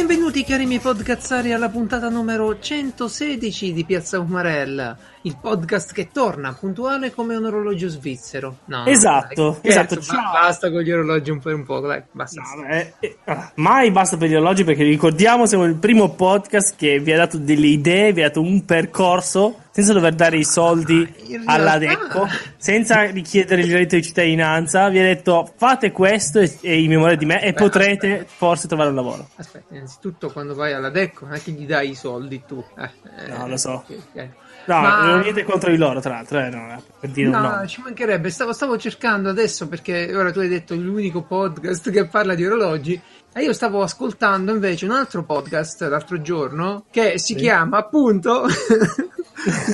Benvenuti cari miei podcazzari alla puntata numero 116 di Piazza Umarella, il podcast che torna puntuale come un orologio svizzero. No, esatto, dai, esatto. Ba- basta con gli orologi un po' un po', dai, basta. No, eh, eh, mai basta per gli orologi perché ricordiamo siamo il primo podcast che vi ha dato delle idee, vi ha dato un percorso senza dover dare i soldi Ah, alla realtà- Decco, senza richiedere il reddito di cittadinanza, vi ha detto fate questo e, e in memoria di me e Beh, potrete aspetta. forse trovare un lavoro. Aspetta, innanzitutto quando vai alla Decco non è che gli dai i soldi tu. Eh, eh, No, lo so. ok, ok. No, Ma- non ho niente contro di loro, tra l'altro, eh, no, eh, per dire No, nome. ci mancherebbe, stavo, stavo cercando adesso perché ora tu hai detto l'unico podcast che parla di orologi e io stavo ascoltando invece un altro podcast l'altro giorno che si chiama appunto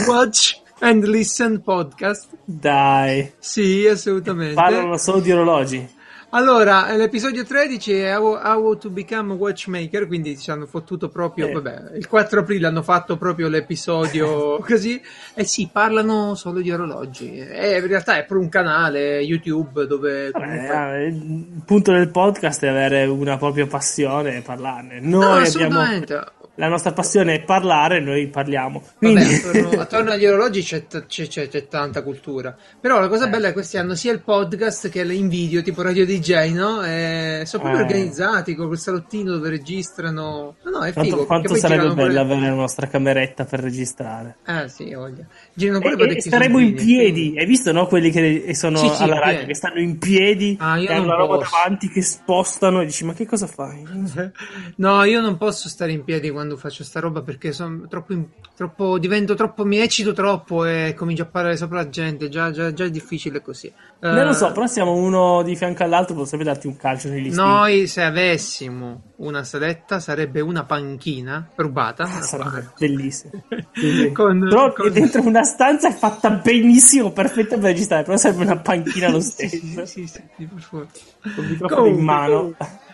Watch and Listen Podcast. Dai, Sì, assolutamente. parlano solo di orologi. Allora, l'episodio 13 è How, How to Become a Watchmaker, quindi ci hanno fottuto proprio, Eh. vabbè, il 4 aprile hanno fatto proprio l'episodio così, e sì, parlano solo di orologi, e in realtà è per un canale YouTube dove... Vabbè, comunque- eh, il punto del podcast è avere una propria passione e parlarne. No, Noi abbiamo assolutamente. La nostra passione è parlare, noi parliamo. Vabbè, Quindi attorno, attorno agli orologi c'è, c'è- c'è- c'è tanta cultura. Però la cosa Eh. bella è che questi hanno sia il podcast che in video, tipo Radio DJ, no? E sono proprio Eh. organizzati con quel salottino dove registrano. No, no, è figo. quanto, perché quanto sarebbe bello pure- avere la nostra cameretta per registrare. Eh sì, voglia. Girano E, pure e parecchi staremo in piedi. quindi- Hai visto, no? Quelli che sono Sì, sì, alla radio, che stanno in piedi Ah, io e hanno la roba posso. davanti che spostano e dici, ma che cosa fai? No, io non posso stare in piedi quando faccio sta roba perché sono troppo, in- troppo divento troppo, mi eccito troppo e comincio a parlare sopra la gente. Già, già, già è difficile così. Non Eh, lo so, però siamo uno di fianco all'altro, potrebbe darti un calcio negli stili. Noi, se avessimo una saletta, sarebbe una panchina rubata. Ah, sarebbe bellissimo. Con- però con- dentro una stanza è fatta benissimo, perfetta per registrare, però serve una panchina lo stesso. sì, sì, sì, sì, per favore. Con il microfono in mano. comunque.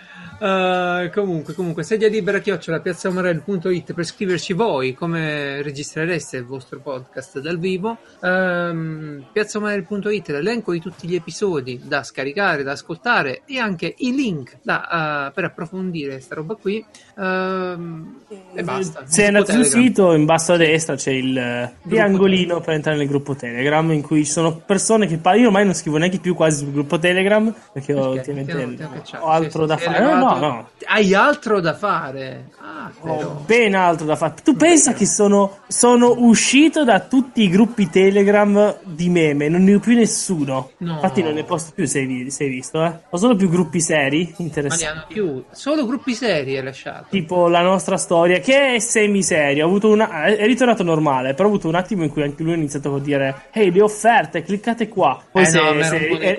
Uh, comunque, comunque, sedia libera chiocciola piazzaomarel.it per scriverci voi come registrereste il vostro podcast dal vivo. Um, piazzaomarel.it l'elenco di tutti gli episodi da scaricare, da ascoltare e anche i link da, uh, per approfondire sta roba qui. Um, e basta. Se andate sul sito, in basso a destra c'è il eh, triangolino per entrare nel gruppo Telegram in cui ci sono persone che parlano. Io ormai non scrivo neanche più quasi sul gruppo Telegram perché, ho, Perché? hanno cacciato, ho altro sì, da fare. hai No, no, no. Hai altro da fare. Ah. Ho ben altro da fare. Tu pensa che sono, sono uscito da tutti i gruppi Telegram di meme, non ne ho più nessuno. No. Infatti non ne posto più, se hai, visto, eh. Ho solo più gruppi seri, Ma ne interessanti. hanno più. Solo gruppi seri hai lasciato. Tipo la nostra storia, che è semiseria. Ho avuto una. È ritornato normale, però ho avuto un attimo in cui anche lui ha iniziato a dire: Ehi, le offerte, cliccate qua. Poi eh se, no, se- è,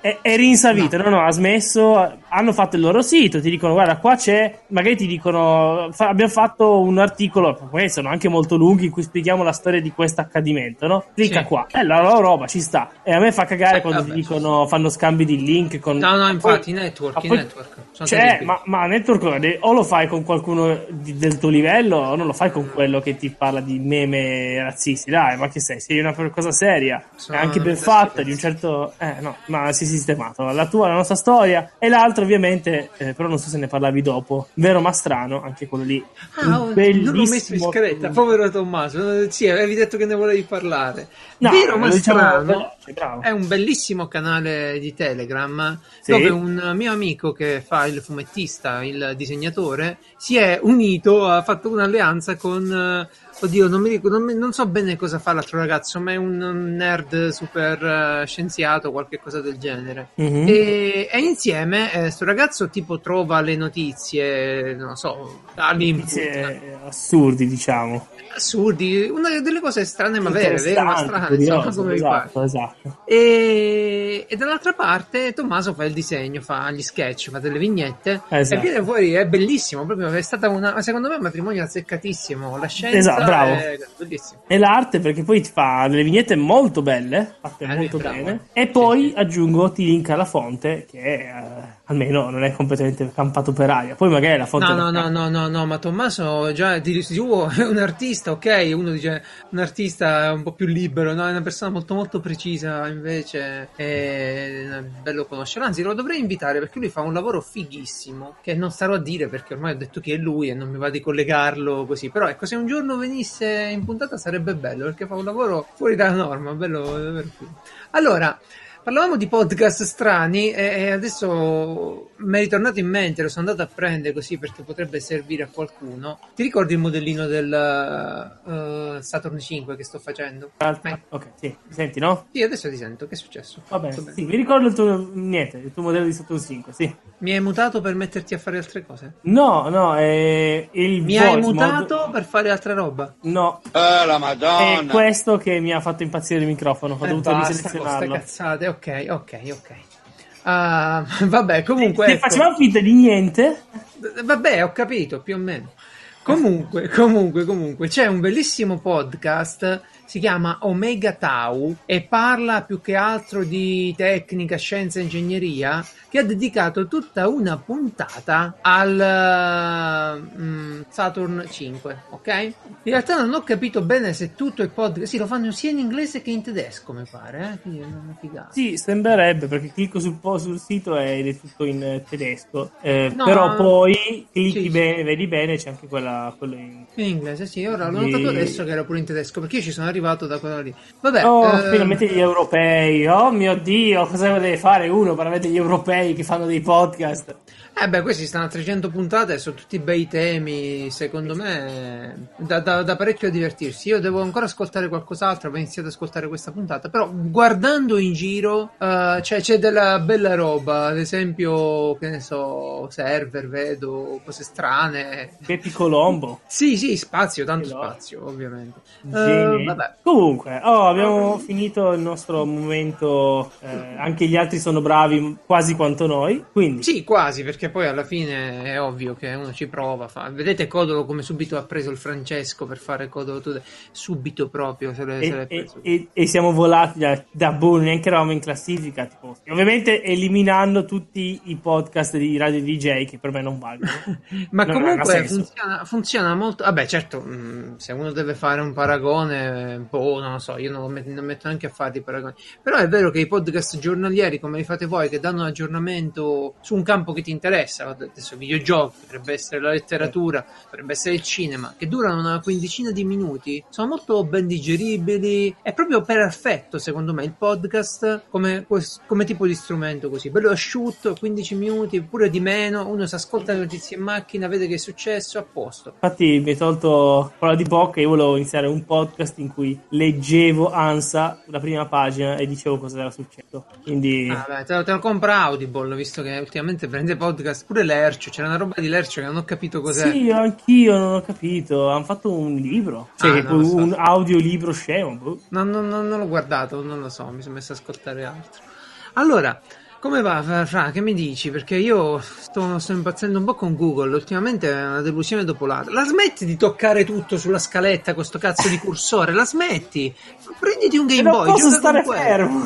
è, è rinsavito, no. no, ha smesso. Hanno fatto il loro sito, ti dicono: Guarda, qua c'è. Magari ti dicono: fa- Abbiamo fatto un articolo, poi sono anche molto lunghi, in cui spieghiamo la storia di questo accadimento, no? Clicca Sì. qua. E la loro roba ci sta. E a me fa cagare quando vabbè, ti dicono: Fanno scambi di link con. No, no, infatti, poi- i network, poi- network. Cioè, ma, ma network o lo fai con qualcuno di- del tuo livello o non lo fai con quello che ti parla di meme razzisti. Dai, ma che sei? Sei una cosa seria, Sono è anche ben fatta, di un certo... Eh, no, ma si è sistemato. La tua, la nostra storia e l'altro ovviamente, eh, però non so se ne parlavi dopo, Vero ma strano, anche quello lì. Ah, un non l'ho messo in bellissimo- scaletta, povero Tommaso. Eh, Sì, avevi detto che ne volevi parlare. No, Vero ma diciamo strano veloce, bravo. è un bellissimo canale di Telegram Sì. dove un mio amico che fa il fumettista, il disegnatore, si è unito, ha fatto un'alleanza con... eh, Oddio, non, mi ric- non, mi- non so bene cosa fa l'altro ragazzo, ma è un nerd super eh, scienziato, qualche cosa del genere. Mhm. E, e insieme eh, sto ragazzo tipo trova le notizie, non so, Notizie assurdi, diciamo. assurdi, una delle cose strane ma vere, vere ma strane, insomma, come vi esatto, esatto. E, e dall'altra parte Tommaso fa il disegno, fa gli sketch, fa delle vignette Esatto. e viene fuori, è bellissimo, proprio è stata una, secondo me un matrimonio azzeccatissimo, la scienza Esatto, bravo. è bellissimo. E l'arte perché poi ti fa delle vignette molto belle, fatte Eh, molto bene. eh. E poi Sì, aggiungo, ti linka la fonte che eh, almeno non è completamente campato per aria. Poi magari la fonte... No, no, no, no, no, no, ma Tommaso già dice, oh, è un artista, ok, uno dice un artista un po' più libero, no, è una persona molto molto precisa, invece è bello conoscerlo, anzi lo dovrei invitare perché lui fa un lavoro fighissimo, che non starò a dire perché ormai ho detto chi è lui e non mi va di collegarlo così, però ecco, se un giorno venisse in puntata sarebbe bello perché fa un lavoro fuori dalla norma, bello davvero. Allora, Parlavamo di podcast strani e adesso mi è ritornato in mente, lo sono andato a prendere così perché potrebbe servire a qualcuno. Ti ricordi il modellino del eh, Saturn 5 che sto facendo? Eh, Ok, sì, mi senti, no? sì, adesso ti sento, che è successo? Vabbè, bene. sì, mi ricordo il tuo... niente, il tuo modello di Saturn 5, sì. Mi hai mutato per metterti a fare altre cose? No, no, è il Mi hai mutato mod- per fare altra roba? No, Eh, la è madonna! questo che mi ha fatto impazzire il microfono, ho Eh, dovuto basta riselezionarlo. cazzate, ok, ok, ok. Ah, vabbè, comunque... Se ecco. facevamo finta di niente, Vabbè, ho capito più o meno. Comunque, comunque, comunque, c'è un bellissimo podcast, si chiama Omega Tau e parla più che altro di tecnica, scienza e ingegneria, che ha dedicato tutta una puntata al mm, Saturn 5, ok? In realtà non ho capito bene se tutto il podcast, sì, lo fanno sia in inglese che in tedesco, mi pare, eh? Quindi è una figata. sì, sembrerebbe perché clicco sul, po- sul sito ed è tutto in eh, tedesco. Eh, No, però poi clicchi sì, sì. bene, vedi bene, c'è anche quella, quello in. In inglese, sì, ora l'ho Sì. notato adesso che era pure in tedesco, perché io ci sono arrivato da quella lì. Vabbè, Oh, eh, finalmente gli europei. Oh mio dio, cosa deve fare uno per avere degli europei che fanno dei podcast? Eh beh, questi stanno a 300 puntate, sono tutti bei temi, secondo me da, da- da parecchio a divertirsi. Io devo ancora ascoltare qualcos'altro, ho iniziato ad ascoltare questa puntata, però guardando in giro eh, c'è, c'è della bella roba, ad esempio, che ne so, server, vedo cose strane. Pepi Colombo. Sì, sì, spazio, tanto no. spazio, ovviamente. Vabbè. Comunque, oh, abbiamo finito il nostro momento. eh, anche gli altri sono bravi quasi quanto noi. Quindi, Sì, quasi, perché poi alla fine è ovvio che uno ci prova. Fa... Vedete Codolo come subito ha preso il Francesco per fare Codolo Today? Subito proprio se l'è, se e, e- preso. e- e siamo volati da, da boh, neanche eravamo in classifica. Tipo, ovviamente eliminando tutti i podcast di Radio DJ che per me non valgono. Ma non comunque funziona, funziona molto. Vabbè, certo, mh, se uno deve fare un paragone, boh, non lo so, io non, met- non metto neanche a fare i paragoni. Però è vero che i podcast giornalieri, come li fate voi, che danno un aggiornamento su un campo che ti interessa, adesso videogiochi, potrebbe essere la letteratura, potrebbe essere il cinema, che durano una quindicina di minuti, sono molto ben digeribili. È proprio perfetto, secondo me, il podcast come, come tipo di strumento così, bello asciutto, 15 minuti, pure di meno, uno si ascolta le notizie in macchina, vede che è successo, a posto. Infatti, mi hai tolto parola di bocca. Io volevo iniziare un podcast in cui leggevo Ansa, la prima pagina, e dicevo cosa era successo. Quindi, Ah, beh, te, lo, te lo compra Audible, visto che ultimamente prende podcast, pure Lercio, c'era una roba di Lercio che non ho capito cos'è. Sì, anch'io non ho capito. Hanno fatto un libro, cioè Ah, so. un audiolibro scemo. boh. No, no, no, non l'ho guardato, non lo so, mi sono messo a ascoltare altro. Allora, come va, Fra-? Che mi dici? Perché io sto, sto impazzendo un po' con Google. Ultimamente è una delusione dopo l'altra. La smetti di toccare tutto sulla scaletta con sto cazzo di cursore? La smetti? Prenditi un Game non Boy. posso gioca stare fermo.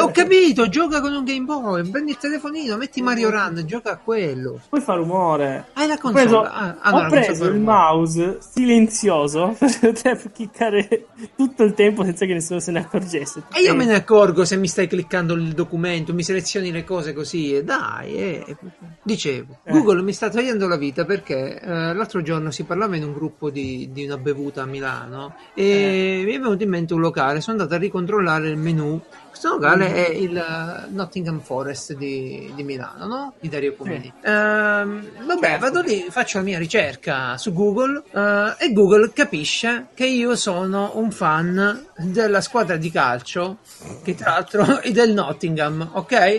Ho capito, gioca con un Game Boy. Prendi il telefonino, metti Mario Run, gioca a quello. Poi fa rumore. Hai la console? preso, Ah, ah, ho preso il mouse silenzioso per cliccare tutto il tempo senza che nessuno se ne accorgesse. E io me ne accorgo se mi stai cliccando il documento, mi selezioni le cose così. E dai, eh. dicevo, Eh. Google mi sta togliendo la vita perché eh, l'altro giorno si parlava in un gruppo di, di una bevuta a Milano e Eh. mi è venuto in mente un locale. Sono andato a ricontrollare il menu. Questo locale Mm. è il eh, Nottingham Forest di, di Milano, no? Di Dario Comini. Sì. Ehm, vabbè, Certo. vado lì, faccio la mia ricerca su Google eh, e Google capisce che io sono un fan della squadra di calcio, che tra l'altro è del Nottingham, ok?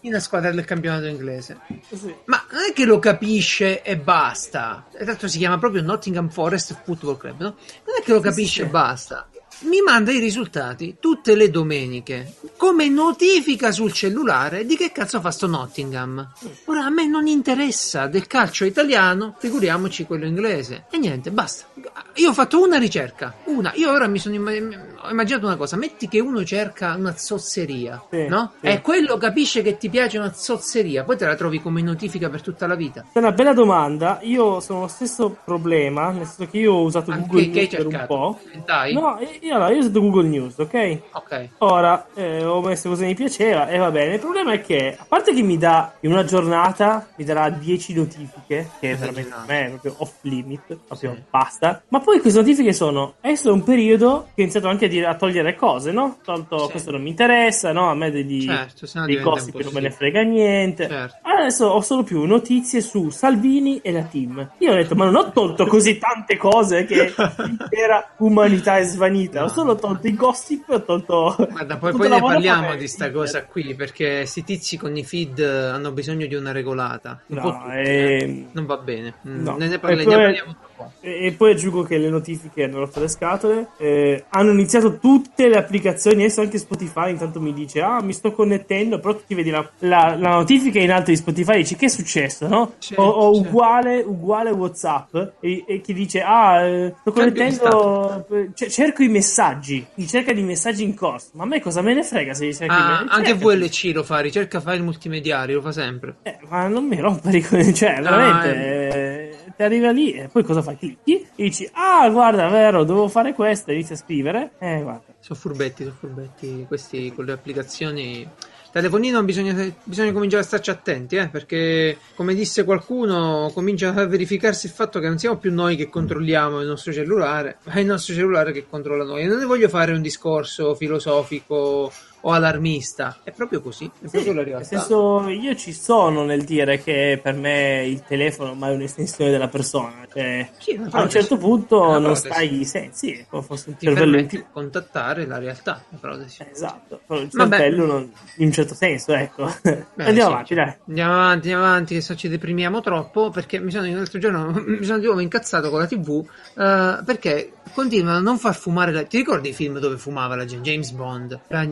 Una squadra del campionato inglese. Sì. Ma non è che lo capisce e basta. Tra l'altro si chiama proprio Nottingham Forest Football Club, no? Non è che lo capisce sì. e basta. Mi manda i risultati tutte le domeniche come notifica sul cellulare di che cazzo fa sto Nottingham. Ora a me non interessa del calcio italiano, figuriamoci quello inglese. E niente, basta. Io ho fatto una ricerca, una. Io ora mi sono imm- ho immaginato una cosa, metti che uno cerca una zozzeria, Sì, no? sì. E quello capisce che ti piace una zozzeria, poi te la trovi come notifica per tutta la vita. È una bella domanda. Io sono lo stesso problema, nel senso che io ho usato Anche Google News per un po'. Dai. No, io, allora, io ho usato Google News, ok? Ok. Ora eh, ho messo cosa mi piaceva e va bene. Il problema è che, a parte che mi dà in una giornata, mi darà 10 notifiche, che è veramente per me è proprio off limit, proprio Sì. basta. Ma poi queste notifiche sono, adesso è un periodo che ho iniziato anche a, dire, a togliere cose, no? Tolto Sì. questo non mi interessa, no? A me degli, Certo, dei po' non me ne frega niente. Certo. Adesso ho solo più notizie su Salvini e la team. Io ho detto, ma non ho tolto così tante cose che l'intera umanità è svanita. Ho No. solo tolto i gossip, ho tolto. Guarda, poi, poi ne parliamo di sta cosa qui perché sti tizi con i feed hanno bisogno di una regolata. Un No, tutti, eh, eh. Non va bene. Mm, no. Ne, ne parli- poi- ne parliamo. E e poi aggiungo che le notifiche hanno rotto le scatole. eh, hanno iniziato tutte le applicazioni. Adesso anche Spotify intanto mi dice: Ah, mi sto connettendo. Però tu ti vedi la, la- la notifica in alto di Spotify e dici: Che è successo? No? Sì, o, o sì. uguale, uguale WhatsApp. E, e chi dice: Ah, eh, sto connettendo. eh, c- cerco i messaggi. Mi cerca di messaggi in corso. Ma a me cosa me ne frega se cerchi i Ah, messaggi? anche. VLC lo fa, ricerca file multimediali, lo fa sempre. Eh, ma non mi rompere i cioè, veramente, eh, ti arriva lì e poi cosa fai? Clicchi e dici, ah, guarda, vero, dovevo fare questo, e inizi a scrivere, eh, guarda. Sono furbetti, sono furbetti questi con le applicazioni. Telefonino bisogna, bisogna cominciare a starci attenti, eh, perché come disse qualcuno, comincia a verificarsi il fatto che non siamo più noi che controlliamo il nostro cellulare, ma è il nostro cellulare che controlla noi. E non ne voglio fare un discorso filosofico o allarmista, è proprio così, è proprio la Nel realtà. senso, io ci sono nel dire che per me il telefono ormai è un'estensione della persona, cioè, Sì, a un certo punto non stai, sì, sì, come fosse un ti cervello in di contattare la realtà, la protesi. più. Esatto, però il Vabbè. cervello non- in un certo senso, ecco. Beh, Andiamo sì, avanti, cioè, dai. Andiamo avanti, andiamo avanti, che so ci deprimiamo troppo perché mi sono l'altro giorno mi sono di nuovo incazzato con la TV eh, perché continuano a non far fumare la... Ti ricordi i film dove fumava la gente? James Bond, Era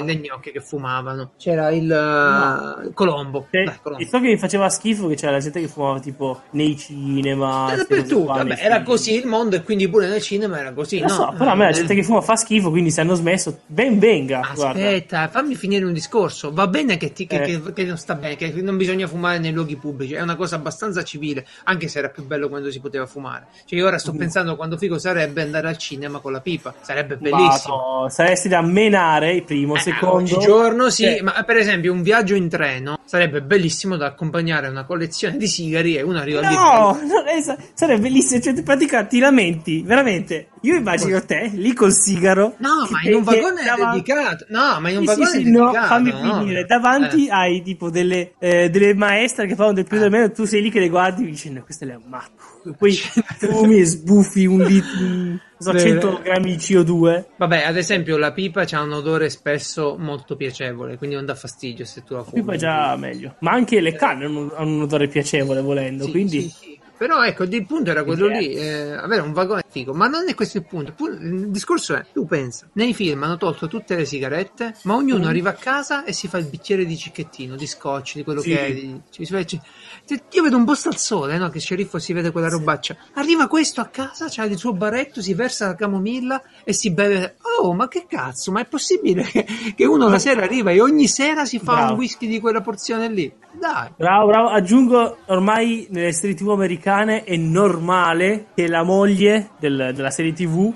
le, le gnocche che fumavano. C'era il eh, Colombo. Cioè, Dai, Colombo. e so che mi faceva schifo che c'era la gente che fumava tipo nei cinema. Dappertutto, nei vabbè, era così il mondo e quindi pure nel cinema era così. Lo no? so, però a me la Eh, gente che fuma fa schifo, quindi se hanno smesso, ben venga. guarda. Aspetta, fammi finire un discorso. Va bene che, ti- che- Eh. che- che non sta bene, che non bisogna fumare nei luoghi pubblici, è una cosa abbastanza civile, anche se era più bello quando si poteva fumare. Cioè, io ora sto Mm. pensando quando figo sarebbe andare al cinema con la pipa, sarebbe bellissimo. Vado, saresti da menare, primo, Eh, secondo. Oggigiorno sì, Cioè, ma per esempio un viaggio in treno sarebbe bellissimo da accompagnare una collezione di sigari e uno arriva lì. No, non è- sa- sarebbe bellissimo. Cioè, in pratica ti lamenti, veramente. Io immagino te lì col sigaro. No, ma che- in un che vagone davanti- dedicato. No, ma in un Sì, sì, vagone sì, no, dedicato. fammi no. finire. Davanti Eh. hai tipo delle, eh, delle maestre che fanno del più Eh. del meno, tu sei lì che le guardi dicendo queste le ammazzo. E poi fumi e sbuffi un litro, non so, Bene. 100 grammi di CO2. Vabbè, ad esempio la pipa ha un odore spesso molto piacevole, quindi non dà fastidio se tu la fumi. Qui poi già meglio. Ma anche le canne hanno, hanno un odore piacevole volendo, Sì, quindi... sì, sì. Però ecco, il punto era quello Sì. lì, eh, avere un vagone figo, ma non è questo il punto. Il discorso è, tu pensa, nei film hanno tolto tutte le sigarette, ma ognuno Mm. arriva a casa e si fa il bicchiere di cicchettino, di scotch, di quello Sì. che è. di- ci- io vedo un posto al sole, no? Che sceriffo si vede quella robaccia. Arriva questo a casa, c'ha il suo baretto, si versa la camomilla e si beve. Oh, ma che cazzo, ma è possibile che, che uno la sera arriva e ogni sera si fa Bravo. un whisky di quella porzione lì? Dai. Bravo, bravo. Aggiungo, ormai nelle serie TV americane è normale che la moglie del- della serie TV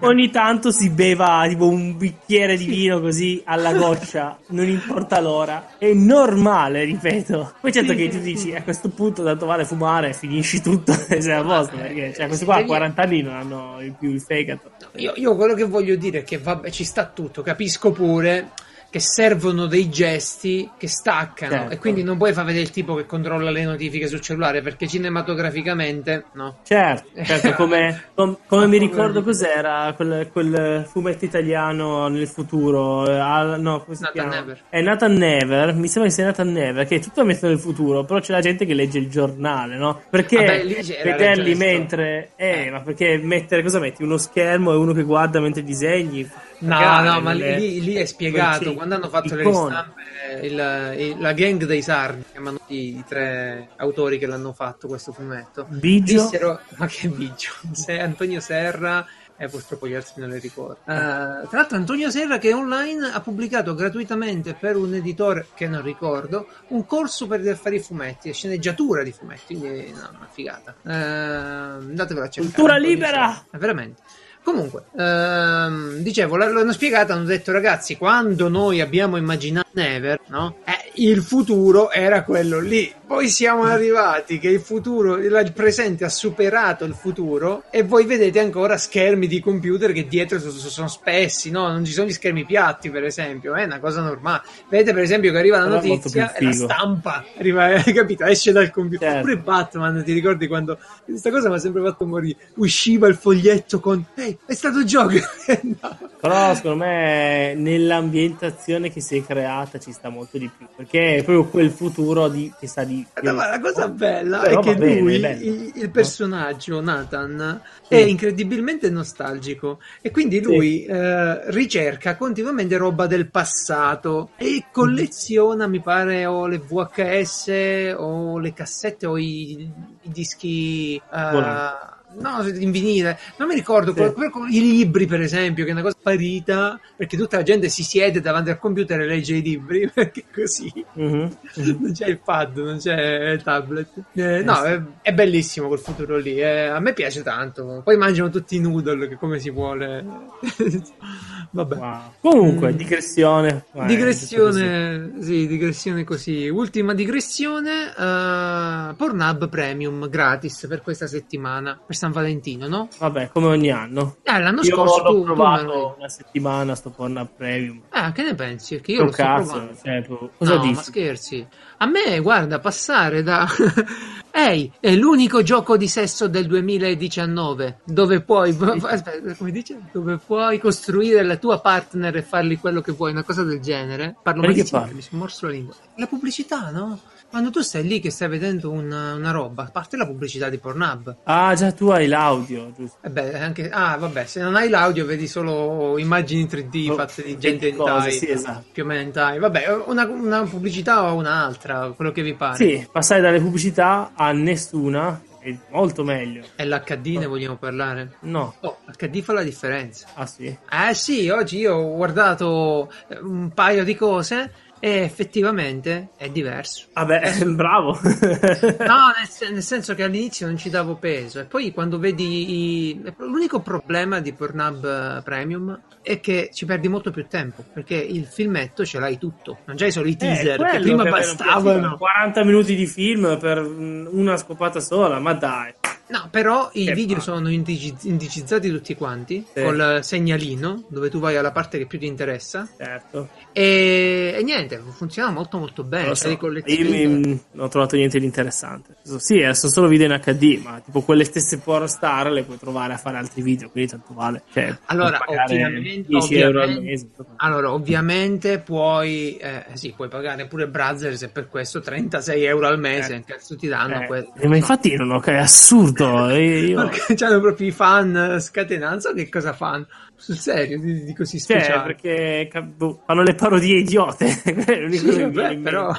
ogni tanto si beva tipo un bicchiere di vino così alla goccia, non importa l'ora. È normale, ripeto. Poi certo che tu dici a questo punto tanto vale fumare, finisci tutto e sei a posto, perché cioè, questi qua a 40 anni non hanno più il fegato. Io, io quello che voglio dire è che vabbè, ci sta tutto, capisco pure che servono dei gesti che staccano Certo. e quindi non puoi far vedere il tipo che controlla le notifiche sul cellulare perché cinematograficamente no. Certo, certo, come, com- come mi ricordo cos'era quel, quel fumetto italiano nel futuro. eh, al- no, come si Nathan? Never. È Nathan Never, mi sembra che sia Nathan Never, che è tutto messo nel futuro, però c'è la gente che legge il giornale, no? Perché Vabbè, vederli gesto. mentre... Eh, ma perché mettere, cosa metti? Uno schermo e uno che guarda mentre disegni? No, no, ma nelle- lì, lì è spiegato. Quando hanno fatto le icone. ristampe, il- il- la gang dei sardi, chiamano i, i tre autori che l'hanno fatto questo fumetto. Biggio? Dissero, ma che biggio? Se Antonio Serra e purtroppo gli altri non le ricordo. Eh, tra l'altro Antonio Serra che online ha pubblicato gratuitamente per un editore che non ricordo un corso per fare i fumetti, sceneggiatura di fumetti, quindi no, una figata. Eh, andatevelo a cercare. Cultura libera! Eh, Veramente. Comunque, ehm, dicevo, l'hanno spiegato, hanno detto ragazzi, quando noi abbiamo immaginato Never, no? Eh, il futuro era quello lì. Poi siamo arrivati che il futuro, il presente ha superato il futuro e voi vedete ancora schermi di computer che dietro sono, sono spessi, no? Non ci sono gli schermi piatti, per esempio, è una cosa normale. Vedete per esempio che arriva la notizia e la stampa, arriva, hai capito? Esce dal computer. Certo. Pure Batman, ti ricordi quando questa cosa mi ha sempre fatto morire? Usciva il foglietto con È stato gioco. No. Però secondo me nell'ambientazione che si è creata ci sta molto di più. Perché è proprio quel futuro di, che sta di. No, ma la cosa bella Però è che bene, lui, è il, il personaggio Nathan, Sì. è incredibilmente nostalgico e quindi lui eh, ricerca continuamente roba del passato e colleziona, mi pare, o le VHS o le cassette o i, i dischi. Volanti. No, in vinile, non mi ricordo, Sì. quel- i libri per esempio, che è una cosa sparita, perché tutta la gente si siede davanti al computer e legge i libri, perché così Mhm. non c'è il pad, non c'è il tablet. Eh, no, è, è bellissimo quel futuro lì. eh, a me piace tanto. Poi mangiano tutti i noodle, che come si vuole. Vabbè. Wow. Comunque, Mm. digressione. Vai, Digressione, sì, digressione così. Ultima digressione: eh, Pornhub Premium gratis per questa settimana, per San Valentino, no? Vabbè, come ogni anno. Eh, l'anno Io scorso l'ho tu, tu provato dici. una settimana, sto Pornhub Premium. Ah, che ne pensi? Perché io lo sto cazzo, provando. cioè, proprio- cosa no, dici? ma scherzi. A me, guarda, passare da... Ehi, è l'unico gioco di sesso del 2019 dove puoi... Aspetta, come dice? Dove puoi costruire la tua partner e fargli quello che vuoi, una cosa del genere. Parlo che malissimo, mi sono morso la lingua. La pubblicità, no? Quando tu stai lì che stai vedendo una, una roba, a parte la pubblicità di Pornhub. Ah, già tu hai l'audio, giusto? E beh, anche... Ah, vabbè, se non hai l'audio vedi solo immagini 3D Oh, fatte di gente cose, hentai. sì, esatto. Più o meno hentai. Vabbè, una, una pubblicità o un'altra, quello che vi pare. Sì, passare dalle pubblicità a nessuna è molto meglio. E l'HD ne vogliamo parlare? No. Oh, l'HD fa la differenza. Ah sì? Eh sì, oggi io ho guardato eh, un paio di cose e effettivamente è diverso. Vabbè, bravo. No, nel, nel senso che all'inizio non ci davo peso e poi quando vedi i... l'unico problema di Pornhub eh, Premium è che ci perdi molto più tempo perché il filmetto ce l'hai tutto, non c'hai solo i Eh, teaser quello che prima che bastavano. 40 minuti di film per mm, una scopata sola, ma dai. No, però i Che video palle. sono indici- indicizzati tutti quanti Sì. col segnalino dove tu vai alla parte che più ti interessa Certo. e, e niente, funziona molto molto bene. So. Io mi- non ho trovato niente di interessante. Sì, eh, sono solo video in HD, ma tipo quelle stesse porn star le puoi trovare a fare altri video, quindi tanto vale. Cioè, Allora, ovviamente- 10 euro al mese. Allora, ovviamente puoi, eh, sì, puoi pagare pure Brazzers e per questo 36 euro al mese, Eh. cazzo ti danno. Eh, que- ma infatti non ho, è assurdo. eh, Io, Perché c'hanno proprio i fan scatenati, so che cosa fanno, sul serio, di, di così cioè, speciale. perché ca- boh, fanno le parodie idiote. Sì, in però.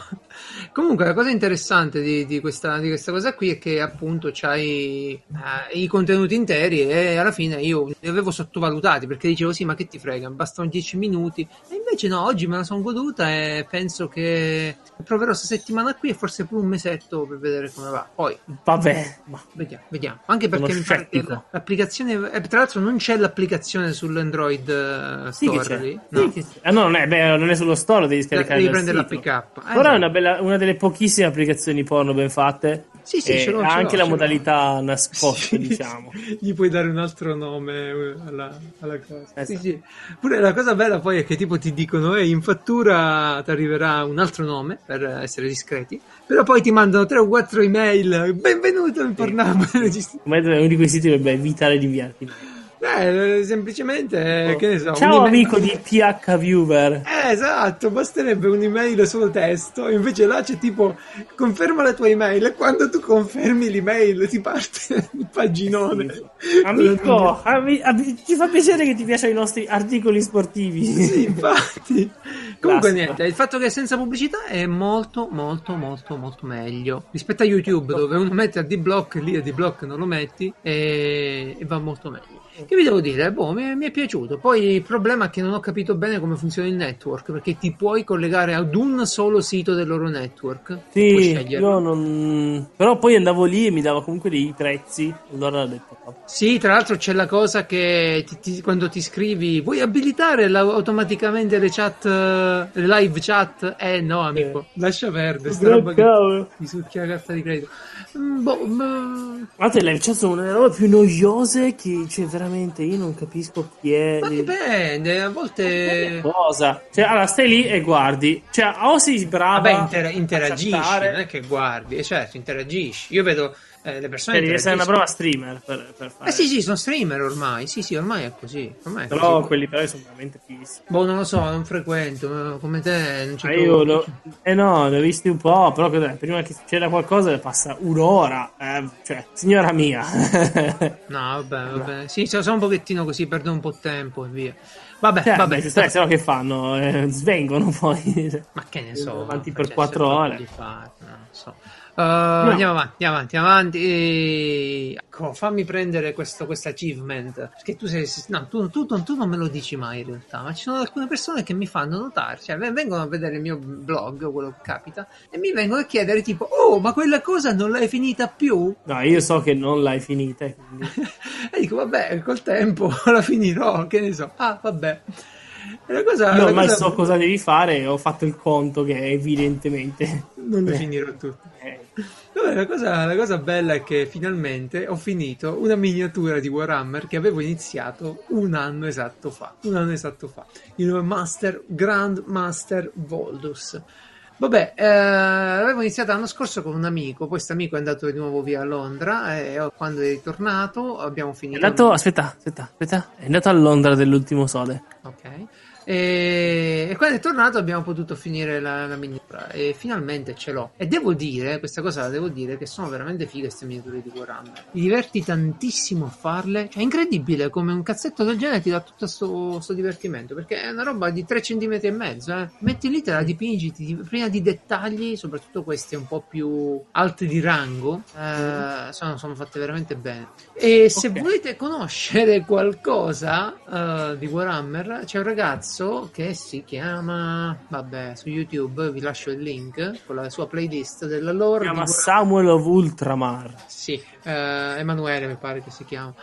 Comunque la cosa interessante di, di questa, di questa cosa qui è che appunto c'hai eh, i contenuti interi e alla fine io li avevo sottovalutati perché dicevo sì ma che ti frega? Bastano 10 minuti. E invece no oggi me la sono goduta e penso che proverò questa settimana qui e forse pure un mesetto per vedere come va. Poi Vabbè, vediamo vediamo. Anche perché mi pare che la- l'applicazione eh, tra l'altro non c'è l'applicazione sull'Android eh, sì Store lì Sì? Che c'è. Ah, no, non è, beh, non è sullo store, devi scaricare devi prendere sito. l'APK Eh, Però è sì. una, bella- una delle pochissime applicazioni porno ben fatte. Sì, sì, ce l'ho, ha anche la ce l'ho. modalità nascosta, Sì, diciamo. Gli puoi dare un altro nome eh, alla, alla cosa. Sì, Esatto. sì. Pure la cosa bella poi è che tipo ti dicono, in fattura ti arriverà un altro nome per essere discreti, però poi ti mandano tre o quattro email, benvenuto in Pornhub. Come è uno di quei siti dovrebbe evitare di inviarti. Eh, semplicemente, eh, che ne so. Ciao un'email- amico di TH Viewer. Eh, esatto, basterebbe un'email solo testo, invece là c'è tipo conferma la tua email e quando tu confermi l'email ti parte il paginone. Amico, ami- ami- ci fa piacere che ti piacciono i nostri articoli sportivi. Sì, infatti. Comunque Basta. niente, il fatto che è senza pubblicità è molto molto molto molto meglio rispetto a YouTube dove uno mette a D-Block lì a D-Block non lo metti e, e va molto meglio. Che vi devo dire? Boh, mi, mi è piaciuto. Poi il problema è che non ho capito bene come funziona il network perché ti puoi collegare ad un solo sito del loro network. Sì, io non... Però poi andavo lì e mi dava comunque dei prezzi. Allora ho detto, vabbè. Sì, tra l'altro c'è la cosa che ti- ti- quando ti scrivi vuoi abilitare la- automaticamente le chat, eh, le live chat? Eh no, amico, lascia perdere, sta roba che ti succhia la carta di credito. Mm, boh, mm, Guardate, le live chat sono una delle robe più noiose che, cioè, veramente, io non capisco chi è. ma dipende, a volte... Cosa? Cioè, allora, stai lì e guardi. Cioè, o sei brava Vabbè, inter- interagisci, non è che guardi, eh, certo, interagisci. Io vedo eh, le persone devi essere una brava streamer per, per fare. Eh sì, sì, sono streamer ormai, sì, sì, ormai è così. Ormai è Però così. quelli però sono veramente fighissimi. Boh, non lo so, non frequento, come te, non Ma trovo- io lo... Eh no, ne ho visti un po', però prima che succeda qualcosa passa un'ora. eh, cioè, signora mia. No, vabbè, vabbè. Sì, sono un pochettino così, perdo un po' tempo e via. Vabbè, Cioè, vabbè. se no che fanno? Eh, svengono poi. Ma che ne so. Avanti per quattro ore. di fare, non so. Uh, Andiamo avanti, andiamo avanti, andiamo avanti. E... Ecco, fammi prendere questo achievement. Perché tu sei. No, tu, tu- tu- tu non me lo dici mai in realtà. Ma ci sono alcune persone che mi fanno notare. Cioè, ven- vengono a vedere il mio blog, quello che capita, e mi vengono a chiedere, tipo, oh, ma quella cosa non l'hai finita più? No, io so che non l'hai finita. e dico, vabbè, col tempo la finirò, che ne so. Ah, vabbè. La cosa, Io ormai cosa- so cosa devi fare ho fatto il conto che evidentemente... Non le finirò tutte. Eh, Vabbè, la cosa, la cosa bella è che finalmente ho finito una miniatura di Warhammer che avevo iniziato un anno esatto fa. Un anno esatto fa. Il Master, Grand Master Voldus. Vabbè, eh, l'avevo iniziato l'anno scorso con un amico, poi questo amico è andato di nuovo via a Londra e quando è ritornato abbiamo È finito... andato... Aspetta, aspetta, aspetta. È andato a Londra dell'ultimo sole. Ok. E, e quando è tornato abbiamo potuto finire la, la miniatura e finalmente ce l'ho. E devo dire, questa cosa la devo dire, che sono veramente fighe queste miniature di Warhammer. Mi diverti tantissimo a farle. Cioè, è incredibile come un cazzetto del genere ti dà tutto sto, sto divertimento. Perché è una roba di 3 cm e mezzo. Eh. Metti lì, te la dipingi, ti, prima di dettagli, soprattutto queste un po' più alte di rango, eh, sono, sono fatte veramente bene. E se Ok. volete conoscere qualcosa eh, di Warhammer, c'è un ragazzo che si chiama, vabbè, su YouTube vi lascio il link con la sua playlist della lore. Si di chiama Warhammer. Samuel of Ultramar. Sì, eh, Emanuele mi pare che si chiama.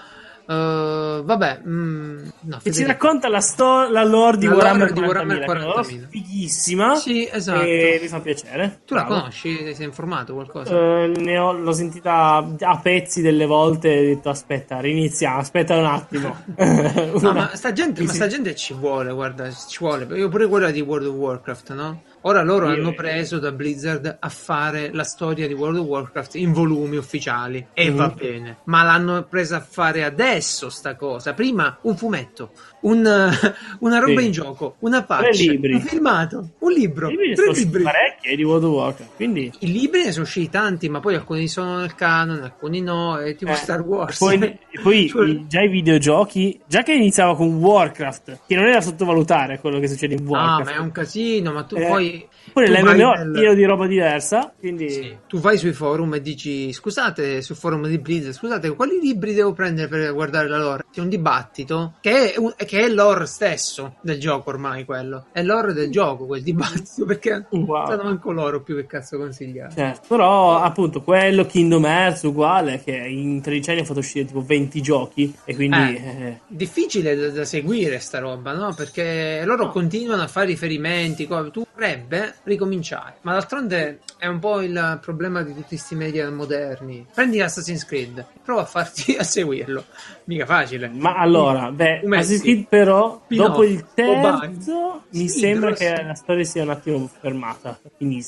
Eh, vabbè, mm, no, Che ci racconta la, sto- la lore di La Warhammer di Warhammer 40.000, che è una roba 40.000. fighissima. Sì, esatto. E mi fa piacere. Tu la Bravo. conosci? Ti sei informato qualcosa? Ne ho, l'ho sentita a pezzi delle volte ho detto aspetta, riniziamo, aspetta un attimo. No, ma sta gente, ma sta gente ci vuole, guarda, ci vuole. Io pure quella di World of Warcraft, no? Ora loro hanno preso da Blizzard a fare la storia di World of Warcraft in volumi ufficiali e Mhm. va bene. Ma l'hanno presa a fare adesso sta cosa. Prima un fumetto, un, eh, una roba Sì. in gioco, una Tre libri. un filmato, un libro, libri tre libri. parecchi eh, di World of Warcraft, quindi I libri ne sono usciti tanti, ma poi alcuni sono nel canon, alcuni no, è tipo Eh, Star Wars. Poi, poi Cioè- già i videogiochi, già che iniziava con Warcraft, che non era sottovalutare quello che succede in Ah, Warcraft. ma è un casino, ma tu Eh, poi... Poi l'MMO è pieno di roba diversa, quindi Sì. Tu vai sui forum e dici scusate, sul forum di Blizzard, scusate, quali libri devo prendere per guardare la lore? C'è un dibattito che è, un- che è l'ore stesso del gioco ormai quello. È l'ore del gioco quel dibattito perché Wow. sanno manco loro più che cazzo consigliare. Certo, però appunto quello Kingdom Hearts uguale che in 13 anni ha fatto uscire tipo 20 giochi e quindi Eh. eh, Difficile da, da seguire sta roba, no? Perché loro continuano a fare riferimenti. Tu potrebbe ricominciare. Ma d'altronde è un po' il problema di tutti questi media moderni. Prendi Assassin's Creed, prova a farti a seguirlo. Mica facile. Ma allora, beh. Assassin's Creed però, Spin-off, dopo il terzo, mi Sì, sembra grosso. che la storia sia un attimo fermata.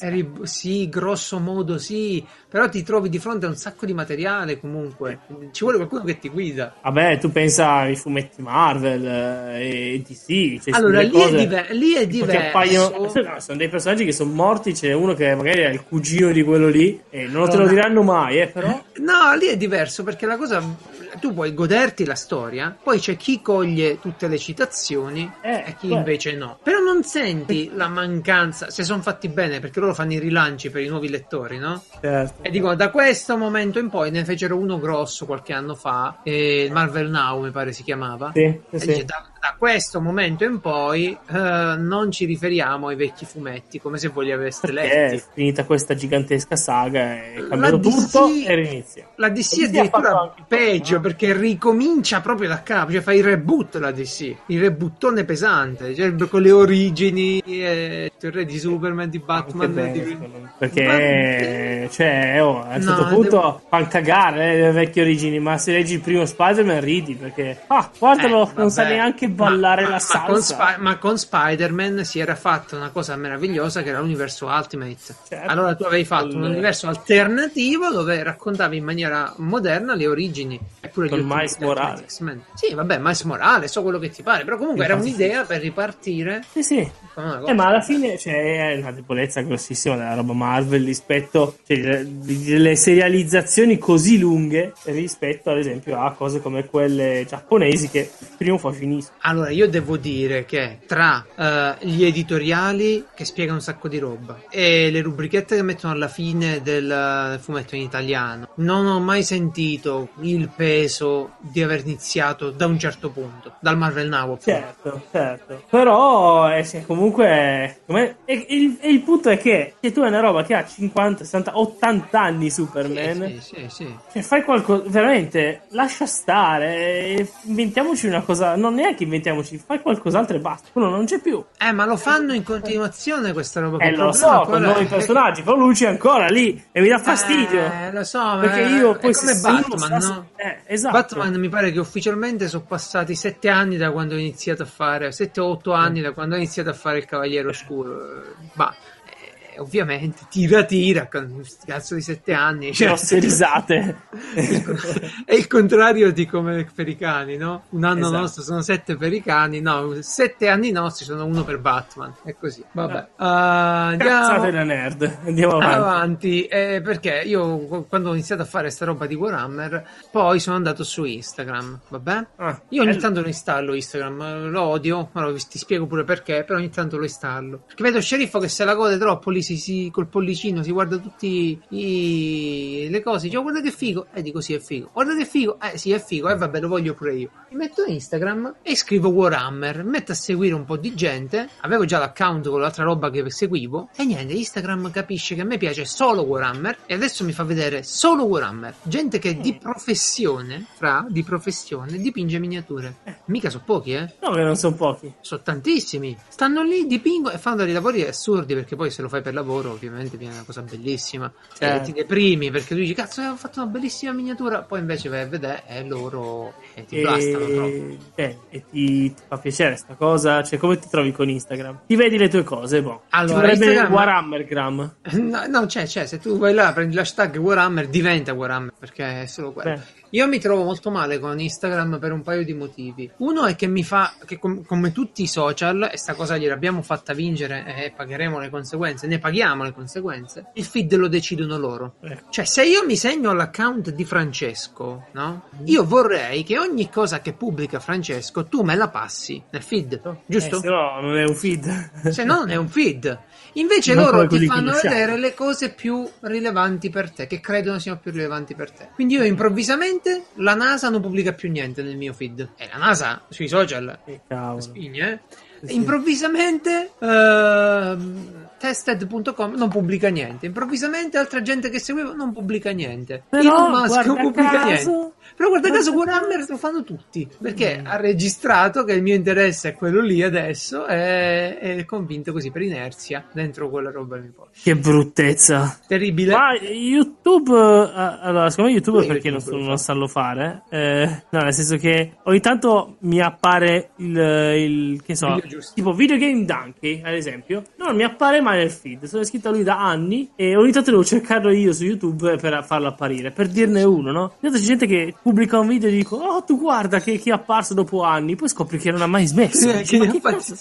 Eri- sì, grosso modo sì, però ti trovi di fronte a un sacco di materiale comunque. Ci vuole qualcuno che ti guida. Vabbè, tu pensa ai fumetti Marvel eh, e DC. Cioè, Allora, lì delle è, cose diver- lì è diverso. appaiono- sì, no, sono dei personaggi che sono morti. C'è uno che magari è il cugino di quello lì, e non te lo Allora- diranno mai, eh, però. No, lì è diverso perché la cosa. Tu puoi goderti la storia, poi c'è chi coglie tutte le citazioni Eh, e chi beh. invece no. Però non senti la mancanza, se sono fatti bene, perché loro fanno i rilanci per i nuovi lettori, no? Certo. E dicono da questo momento in poi ne fecero uno grosso qualche anno fa, eh, Marvel Now mi pare si chiamava. Sì, sì, da, da questo momento in poi eh, non ci riferiamo ai vecchi fumetti come se voi li aveste Perché letti. è finita questa gigantesca saga e cambiato DC tutto e rinizia. La La DC fatto addirittura peggio no? perché ricomincia proprio da capo, cioè fa il reboot la DC, il rebootone pesante, cioè con le origini, eh, il re di Superman, di Batman, bene, di- secondo me. perché cioè, oh, a un No, certo punto devo- fanno cagare eh, le vecchie origini ma se leggi il primo Spider-Man ridi perché ah guardalo Eh, non sa neanche ballare Ma- la ma- ma con, salsa Spi- ma con Spider-Man si era fatta una cosa meravigliosa che era l'universo Ultimate. Certo. Allora tu avevi fatto un universo alternativo dove raccontavi in maniera moderna le origini. Eppure Con Miles Morales. Sì, vabbè, Miles Morales, so quello che ti pare, però comunque era Infatti sì. un'idea per ripartire sì sì. Eh, ma alla fine c'è una debolezza grossissima della roba Marvel rispetto cioè, delle serializzazioni così lunghe rispetto ad esempio a cose come quelle giapponesi che prima o poi finiscono. Allora, io devo dire che tra eh, gli editoriali che spiegano un sacco di roba e le rubrichette che mettono alla fine del fumetto in italiano, non ho mai sentito il peso di aver iniziato da un certo punto, dal Marvel Now. Certo, certo. Però eh, sì, comunque come- e, il, il punto è che se tu hai una roba che ha 50, 60, 80 anni Superman, Sì, sì, sì. cioè fai qualcosa, veramente lascia stare, eh, inventiamoci una cosa, non neanche inventiamoci, fai qualcos'altro e basta, quello non c'è più. Eh, ma lo fanno in continuazione questa roba. Eh lo so, con è? nuovi personaggi, però lui c'è ancora lì e mi dà fastidio. Eh, lo so, perché è- io è poi come se uno Batman, no? Eh, esatto. Batman mi pare che ufficialmente sono passati sette anni da quando ho iniziato a fare, sette o otto anni da quando ho iniziato a fare il Cavaliere Oscuro. Ma eh, ovviamente tira tira con questi cazzo di sette anni. Cioè, grosse risate. è il contrario di come per i cani, no? Un anno Esatto. nostro sono sette per i cani, no, sette anni nostri sono uno per Batman. È così. Vabbè. Uh, Cazzate andiamo da nerd. Andiamo avanti. avanti eh, perché io qu- quando ho iniziato a fare sta roba di Warhammer poi sono andato su Instagram vabbè Ah, io ogni bello. tanto lo installo Instagram lo odio allora vi- ti spiego pure perché però ogni tanto lo installo perché vedo sceriffo che se la gode troppo lì si, si- col pollicino si guarda tutti i, le cose dice oh, guarda che figo. E dico sì è figo. Guarda che figo. Eh sì è figo. E vabbè lo voglio pure io metto Instagram e scrivo Warhammer metto a seguire un po' di gente avevo già l'account con l'altra roba che seguivo e niente Instagram capisce che a me piace solo Warhammer e adesso mi fa vedere solo Warhammer gente che di professione fra di professione dipinge miniature mica sono pochi eh No, che non sono pochi. sono tantissimi. Stanno lì, dipingono e fanno dei lavori assurdi perché poi se lo fai per lavoro ovviamente viene una cosa bellissima. Certo. E ti deprimi perché tu dici cazzo ho fatto una bellissima miniatura, poi invece vai a vedere e loro eh, ti blastano troppo. E, eh, e ti, ti fa piacere sta cosa? Cioè, come ti trovi con Instagram? Ti vedi le tue cose, boh. Allora, Ci vorrebbe Instagram- Warhammergram. No, no, c'è, c'è, se tu vai là, prendi l'hashtag Warhammer, diventa Warhammer perché è solo quello. Beh. Io mi trovo molto male con Instagram per un paio di motivi. Uno è che mi fa, che com- come tutti i social, e sta cosa gliel'abbiamo fatta vincere e pagheremo le conseguenze, ne paghiamo le conseguenze, il feed lo decidono loro. Eh. Cioè, se io mi segno l'account di Francesco, no? Io vorrei che ogni cosa che pubblica Francesco tu me la passi nel feed, giusto? Eh, se no, non è un feed. Se no non è un feed. Invece Non loro ti fanno vedere le cose più rilevanti per te, che credono siano più rilevanti per te. Quindi io improvvisamente la NASA non pubblica più niente nel mio feed. E la NASA sui social Che cavolo. spigne, eh. Improvvisamente ehm, tested.com non pubblica niente. Improvvisamente altra gente che seguiva non pubblica niente. Però, Elon Musk non pubblica caso- niente. Però guarda caso Warhammer lo fanno tutti perché ha registrato che il mio interesse è quello lì adesso e è convinto così per inerzia dentro quella roba mi porta. Che bruttezza. Terribile. Ma YouTube, eh, allora, secondo me YouTube Sì, perché non, YouTube lo non fa. sanno fare, eh, no, nel senso che ogni tanto mi appare il, il che so, Video giusto. tipo Video Game Donkey, ad esempio, non mi appare mai nel feed, sono iscritto a lui da anni e ogni tanto devo cercarlo io su YouTube per farlo apparire, per dirne uno, no? Ogni tanto c'è gente che pubblica un video e dico, oh tu guarda che, che è apparso dopo anni, poi scopri che non ha mai smesso. Eh, Dici, che cazzo?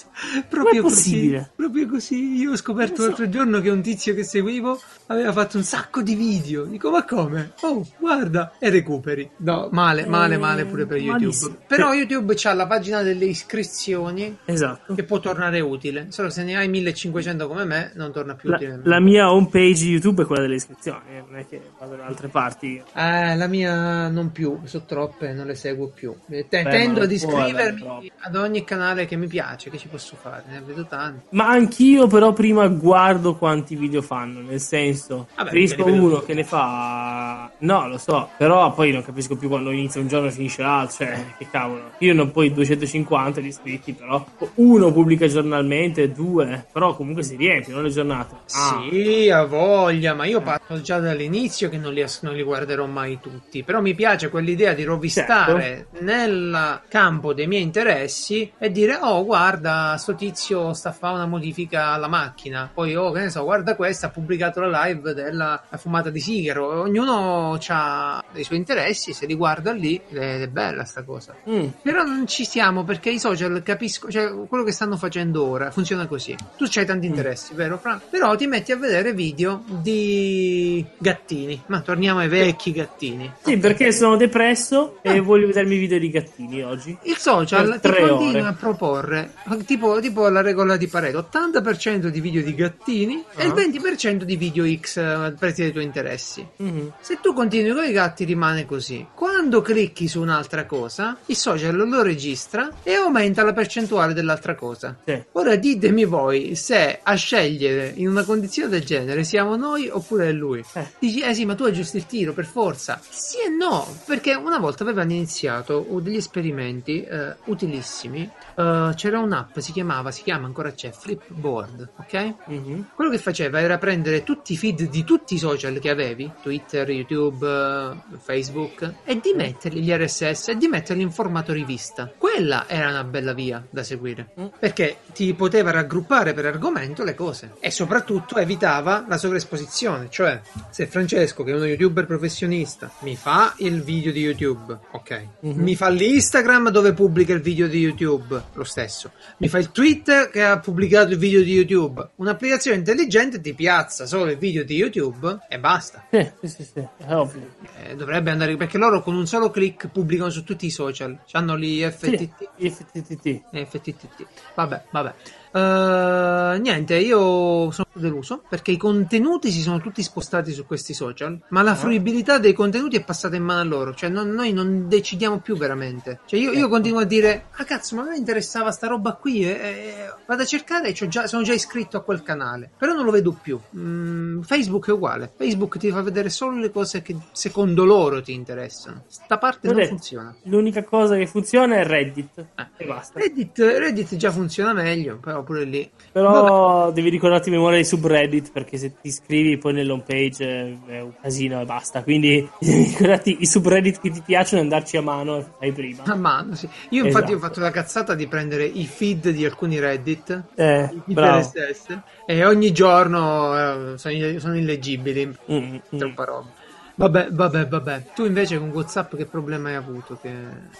proprio così, proprio così. Io ho scoperto so. l'altro giorno che un tizio che seguivo aveva fatto un sacco di video. Dico, ma come? Oh, guarda, e recuperi. No, male, male, Eh, male pure per YouTube. malissimo. Però YouTube c'ha la pagina delle iscrizioni Esatto. che può tornare utile. Solo se ne hai 1500 come me, non torna più La, utile. la mia homepage YouTube è quella delle iscrizioni, eh, non è che vado da altre parti. Eh, la mia non più, sono troppe, non le seguo più. Eh, Beh, tendo ad iscrivermi ad ogni canale che mi piace, che ci posso fare, ne vedo tanti. Ma anch'io però prima guardo quanti video fanno, nel senso, Vabbè, capisco uno tutti. che ne fa... No, lo so, però poi non capisco più quando inizia un giorno e finisce l'altro, cioè, che cavolo. Io non poi 250 di iscritti, però uno pubblica giornalmente, due, però comunque si riempiono le giornate. Ah, Sì, ha voglia, ma io parto già dall'inizio che non li, non li guarderò mai tutti. Però mi piace quell'idea di rovistare nel campo dei miei interessi e dire: Oh, guarda, sto tizio sta a fare una modifica alla macchina. Poi, oh, che ne so, guarda questa, ha pubblicato la live della fumata di sigaro. Ognuno ha i suoi interessi, se li guarda lì, ed è bella sta cosa. mm, Però non ci siamo perché i social capisco, cioè quello che stanno facendo ora funziona così. Tu c'hai tanti interessi, vero Fra? Però ti metti a vedere video di gattini. Ma torniamo ai vecchi gattini. Sì, perché sono depresso e voglio vedermi video di gattini oggi. Il social ti continua a proporre tipo, tipo la regola di Pareto: 80% di video di gattini e il Ah. 20% di video X eh, presi dai tuoi interessi. Mhm. Se tu continui con i gatti rimane così. Quando clicchi su un'altra cosa, il social lo registra e aumenta la percentuale dell'altra cosa. Sì. Ora ditemi voi se a scegliere in una condizione del genere siamo noi oppure è lui. Eh. Dici, eh sì, ma tu aggiusti il tiro per forza. Sì e no, perché una volta avevano iniziato uh, degli esperimenti eh, utilissimi. Eh, c'era un'app, si chiamava, si chiama ancora c'è, Flipboard, ok? Mhm. Quello che faceva era prendere tutti i feed di tutti i social che avevi, Twitter, YouTube, Facebook, e di metterli gli RSS e di metterli in formato rivista. Quella era una bella via da seguire, Mm. perché ti poteva raggruppare per argomento le cose e soprattutto evitava la sovraesposizione, cioè se Francesco, che è uno youtuber professionista, mi fa il video di YouTube, ok, Mhm. mi fa l'Instagram dove pubblica il video di YouTube, lo stesso, mi fa il Twitter che ha pubblicato il video di YouTube, un'applicazione intelligente ti piazza solo il video di YouTube e basta. Sì, sì, sì, sì, è ovvio. Eh, dovrebbe andare perché loro con un solo click pubblicano su tutti i social, hanno gli FTT. Sì, FTTT. FTTT. Vabbè, vabbè. Eh, niente, io sono deluso perché i contenuti si sono tutti spostati su questi social, ma la fruibilità dei contenuti è passata in mano a loro. Cioè, non- noi non decidiamo più veramente. Cioè, io, io continuo a dire: Ah, cazzo, ma a me interessava sta roba qui. E, e- vado a cercare e già- sono già iscritto a quel canale, però non lo vedo più. Mm, Facebook è uguale. Facebook ti fa vedere solo le cose che secondo loro ti interessano. Sta parte non Vabbè, funziona. L'unica cosa che funziona è Reddit. Eh. E basta. Reddit, Reddit già funziona meglio, però pure lì. Però devi ricordarti memoria i subreddit perché se ti iscrivi poi nell'home page eh, è un casino e basta. Quindi devi ricordarti i subreddit che ti piacciono e andarci a mano e fai prima. A mano, sì. Io infatti Esatto. ho fatto la cazzata di prendere i feed di alcuni Reddit, Eh, i. RSS, e ogni giorno eh, sono, sono illeggibili. Mm, mm. Troppa roba. Vabbè, vabbè, vabbè. Tu invece con WhatsApp che problema hai avuto? Che...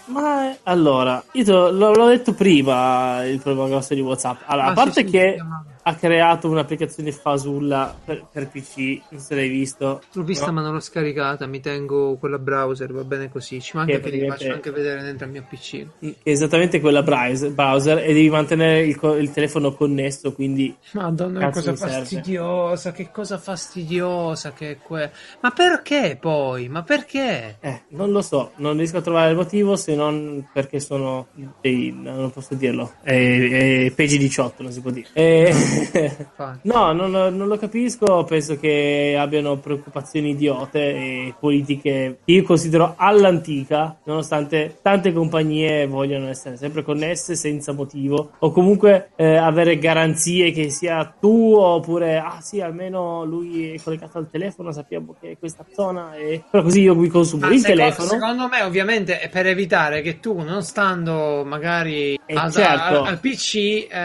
Ma eh, allora, io l'ho detto prima il problema grosso di WhatsApp. Allora, Ah, a parte sì, sì, che si chiama- ha creato un'applicazione fasulla per, per PC, non se l'hai visto. L'ho vista No? ma non l'ho scaricata, mi tengo quella browser, va bene così. Ci manca Che che li faccio anche vedere dentro al mio PC. Esattamente quella browser, browser e devi mantenere il, il telefono connesso, quindi Madonna, che cosa fastidiosa, che cosa fastidiosa che è que... Ma perché poi? Ma perché? eh, non lo so, non riesco a trovare il motivo se non perché sono dei, non posso dirlo, è, è PG 18, non si può dire. Eh, Fa- No, non, lo- non lo capisco, penso che abbiano preoccupazioni idiote e politiche che io considero all'antica, nonostante tante compagnie vogliono essere sempre connesse senza motivo, o comunque eh, avere garanzie che sia tu oppure, ah sì, almeno lui è collegato al telefono, sappiamo che è questa zona, e... però così io mi consumo Ma il seco- telefono. Secondo me, ovviamente, è per evitare che tu, non stando magari Eh, al, certo. al- al PC, eh,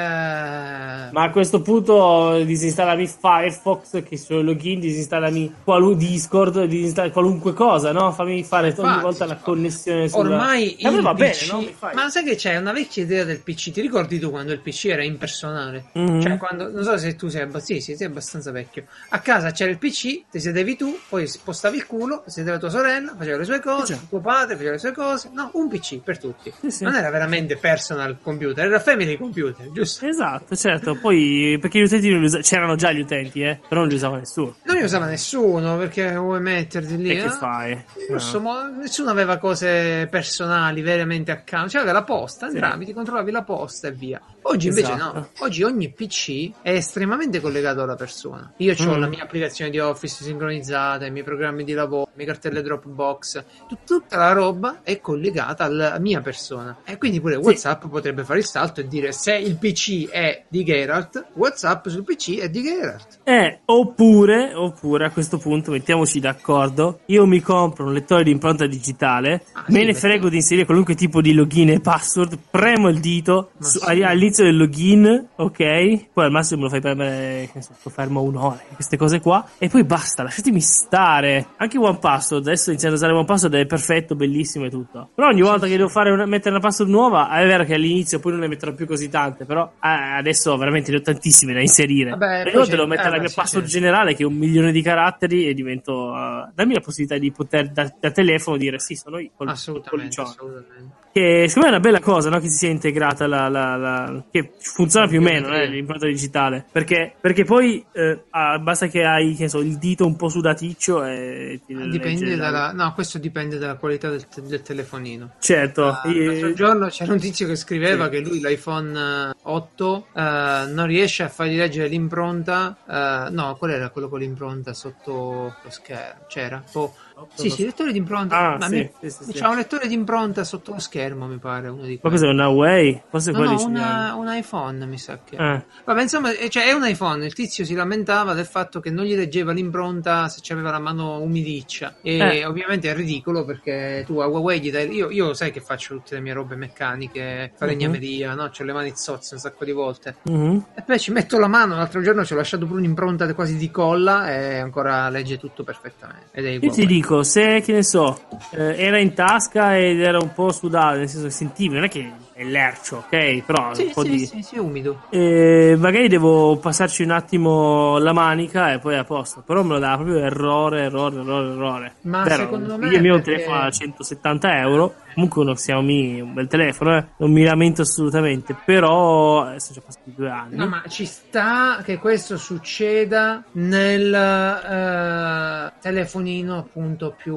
Ma a questo punto disinstallami Firefox che sul login, disinstallami qualu- Discord, disinstallami qualunque cosa, no? Fammi fare ogni Infatti, volta la connessione sulla... Ormai E me il va bene, PC no? Mi fai- Ma sai che c'è una vecchia idea del PC? Ti ricordi tu quando il PC era impersonale? Mhm. Cioè, quando non so se tu sei, abba- sì, sì, sei abbastanza vecchio. A casa c'era il PC, ti sedevi tu, poi spostavi il culo, sedeva tua sorella, faceva le sue cose, Sì. tuo padre faceva le sue cose. No, un PC per tutti. Sì, sì. Non era veramente personal computer, era family computer, giusto? Esatto, certo. Poi perché gli utenti non li usa- c'erano già gli utenti, eh, però non li usava nessuno. Non li usava nessuno perché vuoi metterti lì. E che eh? fai? Giusto, No. nessuno aveva cose personali veramente a caso. C'era la posta, Sì. entravi, ti controllavi la posta e via. Oggi invece Esatto. no. Oggi ogni PC è estremamente collegato alla persona. Io ho Mm. la mia applicazione di Office sincronizzata, i miei programmi di lavoro, le mie cartelle Dropbox. Tut- tutta la roba è collegata alla mia persona. E quindi pure WhatsApp potrebbe fare il salto e dire se il PC è di Geralt, WhatsApp sul PC è di Geralt. Eh, oppure, oppure a questo punto mettiamoci d'accordo, io mi compro un lettore di impronta digitale, Ah, me sì, ne frego di inserire qualunque tipo di login e password, premo il dito su- sì. All'inizio del login, ok? Poi al massimo me lo fai premere, che ne so, fermo un'ora, queste cose qua, e poi basta, lasciatemi stare. Anche One Password, adesso iniziando a usare One Password è perfetto, bellissimo e tutto. Però ogni volta che devo fare una- mettere una password nuova, è vero che all'inizio poi non ne metterò più così tante, però eh, adesso veramente ne ho tantissime da inserire. Vabbè, io devo mettere eh, la mia sì, password sì. generale che è un milione di caratteri e divento. uh, dammi la possibilità di poter da, da telefono dire sì, sono io. col- col Assolutamente, pollicione. assolutamente. Che secondo me è una bella cosa, no? Che si sia integrata la, la- la- che funziona più o meno, eh, l'impronta digitale. Perché, perché poi eh, ah, basta che hai, che so, il dito un po' sudaticcio e ti Dipende legge la- dalla, no, questo dipende dalla qualità del, te- del telefonino. Certo. Ah, io- L'altro giorno c'era un tizio che scriveva Sì. che lui l'iPhone eh, 8 eh, non riesce a fargli leggere l'impronta. eh, no, qual era quello con l'impronta sotto lo schermo? C'era? Oh, sì, sì, lettore di impronta. Ah, Ma sì, mi- sì, sì, sì. C'ha un lettore di impronta sotto lo schermo, mi pare. Uno di Ma quelli. cos'è una Huawei? Forse No, no, una- un iPhone mi sa che. Eh. Vabbè, insomma, eh, cioè, è un iPhone. Il tizio si lamentava del fatto che non gli leggeva l'impronta se c'aveva la mano umidiccia. E Eh. ovviamente è ridicolo perché tu a Huawei gli dai. Io, io sai che faccio tutte le mie robe meccaniche, falegnameria, no? C'ho le mani zozze un sacco di volte. Mhm. E poi ci metto la mano. L'altro giorno ci ho lasciato pure un'impronta quasi di colla e ancora legge tutto perfettamente. Ed è Io ti Huawei. Dico, se che ne so, eh, era in tasca ed era un po' sudato, nel senso che sentivi, non è che è lercio, ok? Però Sì, un po' sì, di. sì, sì, umido. Eh, magari devo passarci un attimo la manica e poi è a posto. Però me lo dà proprio errore, errore, errore, errore. Ma Vero, secondo me Io il mio perché- telefono a 170 euro. Comunque uno Xiaomi, un bel telefono, eh. non mi lamento assolutamente. Però adesso già passati due anni. No, ma ci sta che questo succeda nel eh, telefonino appunto più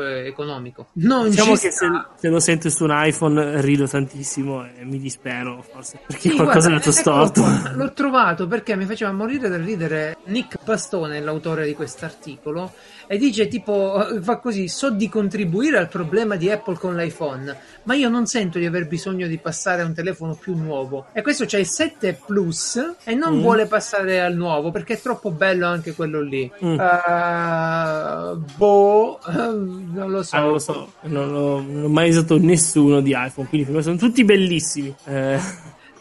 eh, economico. Non Diciamo ci che se, se lo sento su un iPhone rido tantissimo e mi dispero forse perché Sì, qualcosa guarda, è andato eccolo storto. L'ho trovato perché mi faceva morire dal ridere Nick Pastone, l'autore di quest'articolo, e dice tipo, eh, fa così, so di contribuire al problema di Apple con l'iPhone, ma io non sento di aver bisogno di passare a un telefono più nuovo. E questo c'è il 7 Plus e non Mm. vuole passare al nuovo perché è troppo bello anche quello lì. Mm. Eh, boh, non lo so. Ah, non lo so, non ho, non ho mai usato nessuno di iPhone, quindi sono tutti bellissimi. Eh,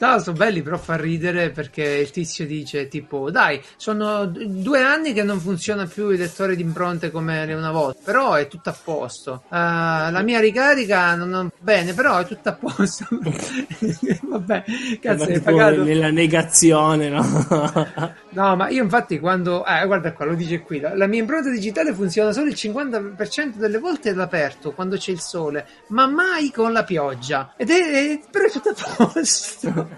realtà sono belli, però fa ridere perché il tizio dice tipo, dai, sono due anni che non funziona più il lettore di impronte come una volta, però è tutto a posto. Uh, la mia ricarica non va bene, però è tutto a posto. Vabbè, cazzo, hai pagato... Nella negazione, no? no, ma io infatti quando... Eh, guarda qua, lo dice qui, la, la mia impronta digitale funziona solo il 50% delle volte all'aperto, quando c'è il sole, ma mai con la pioggia. Ed è, è però è tutto a posto.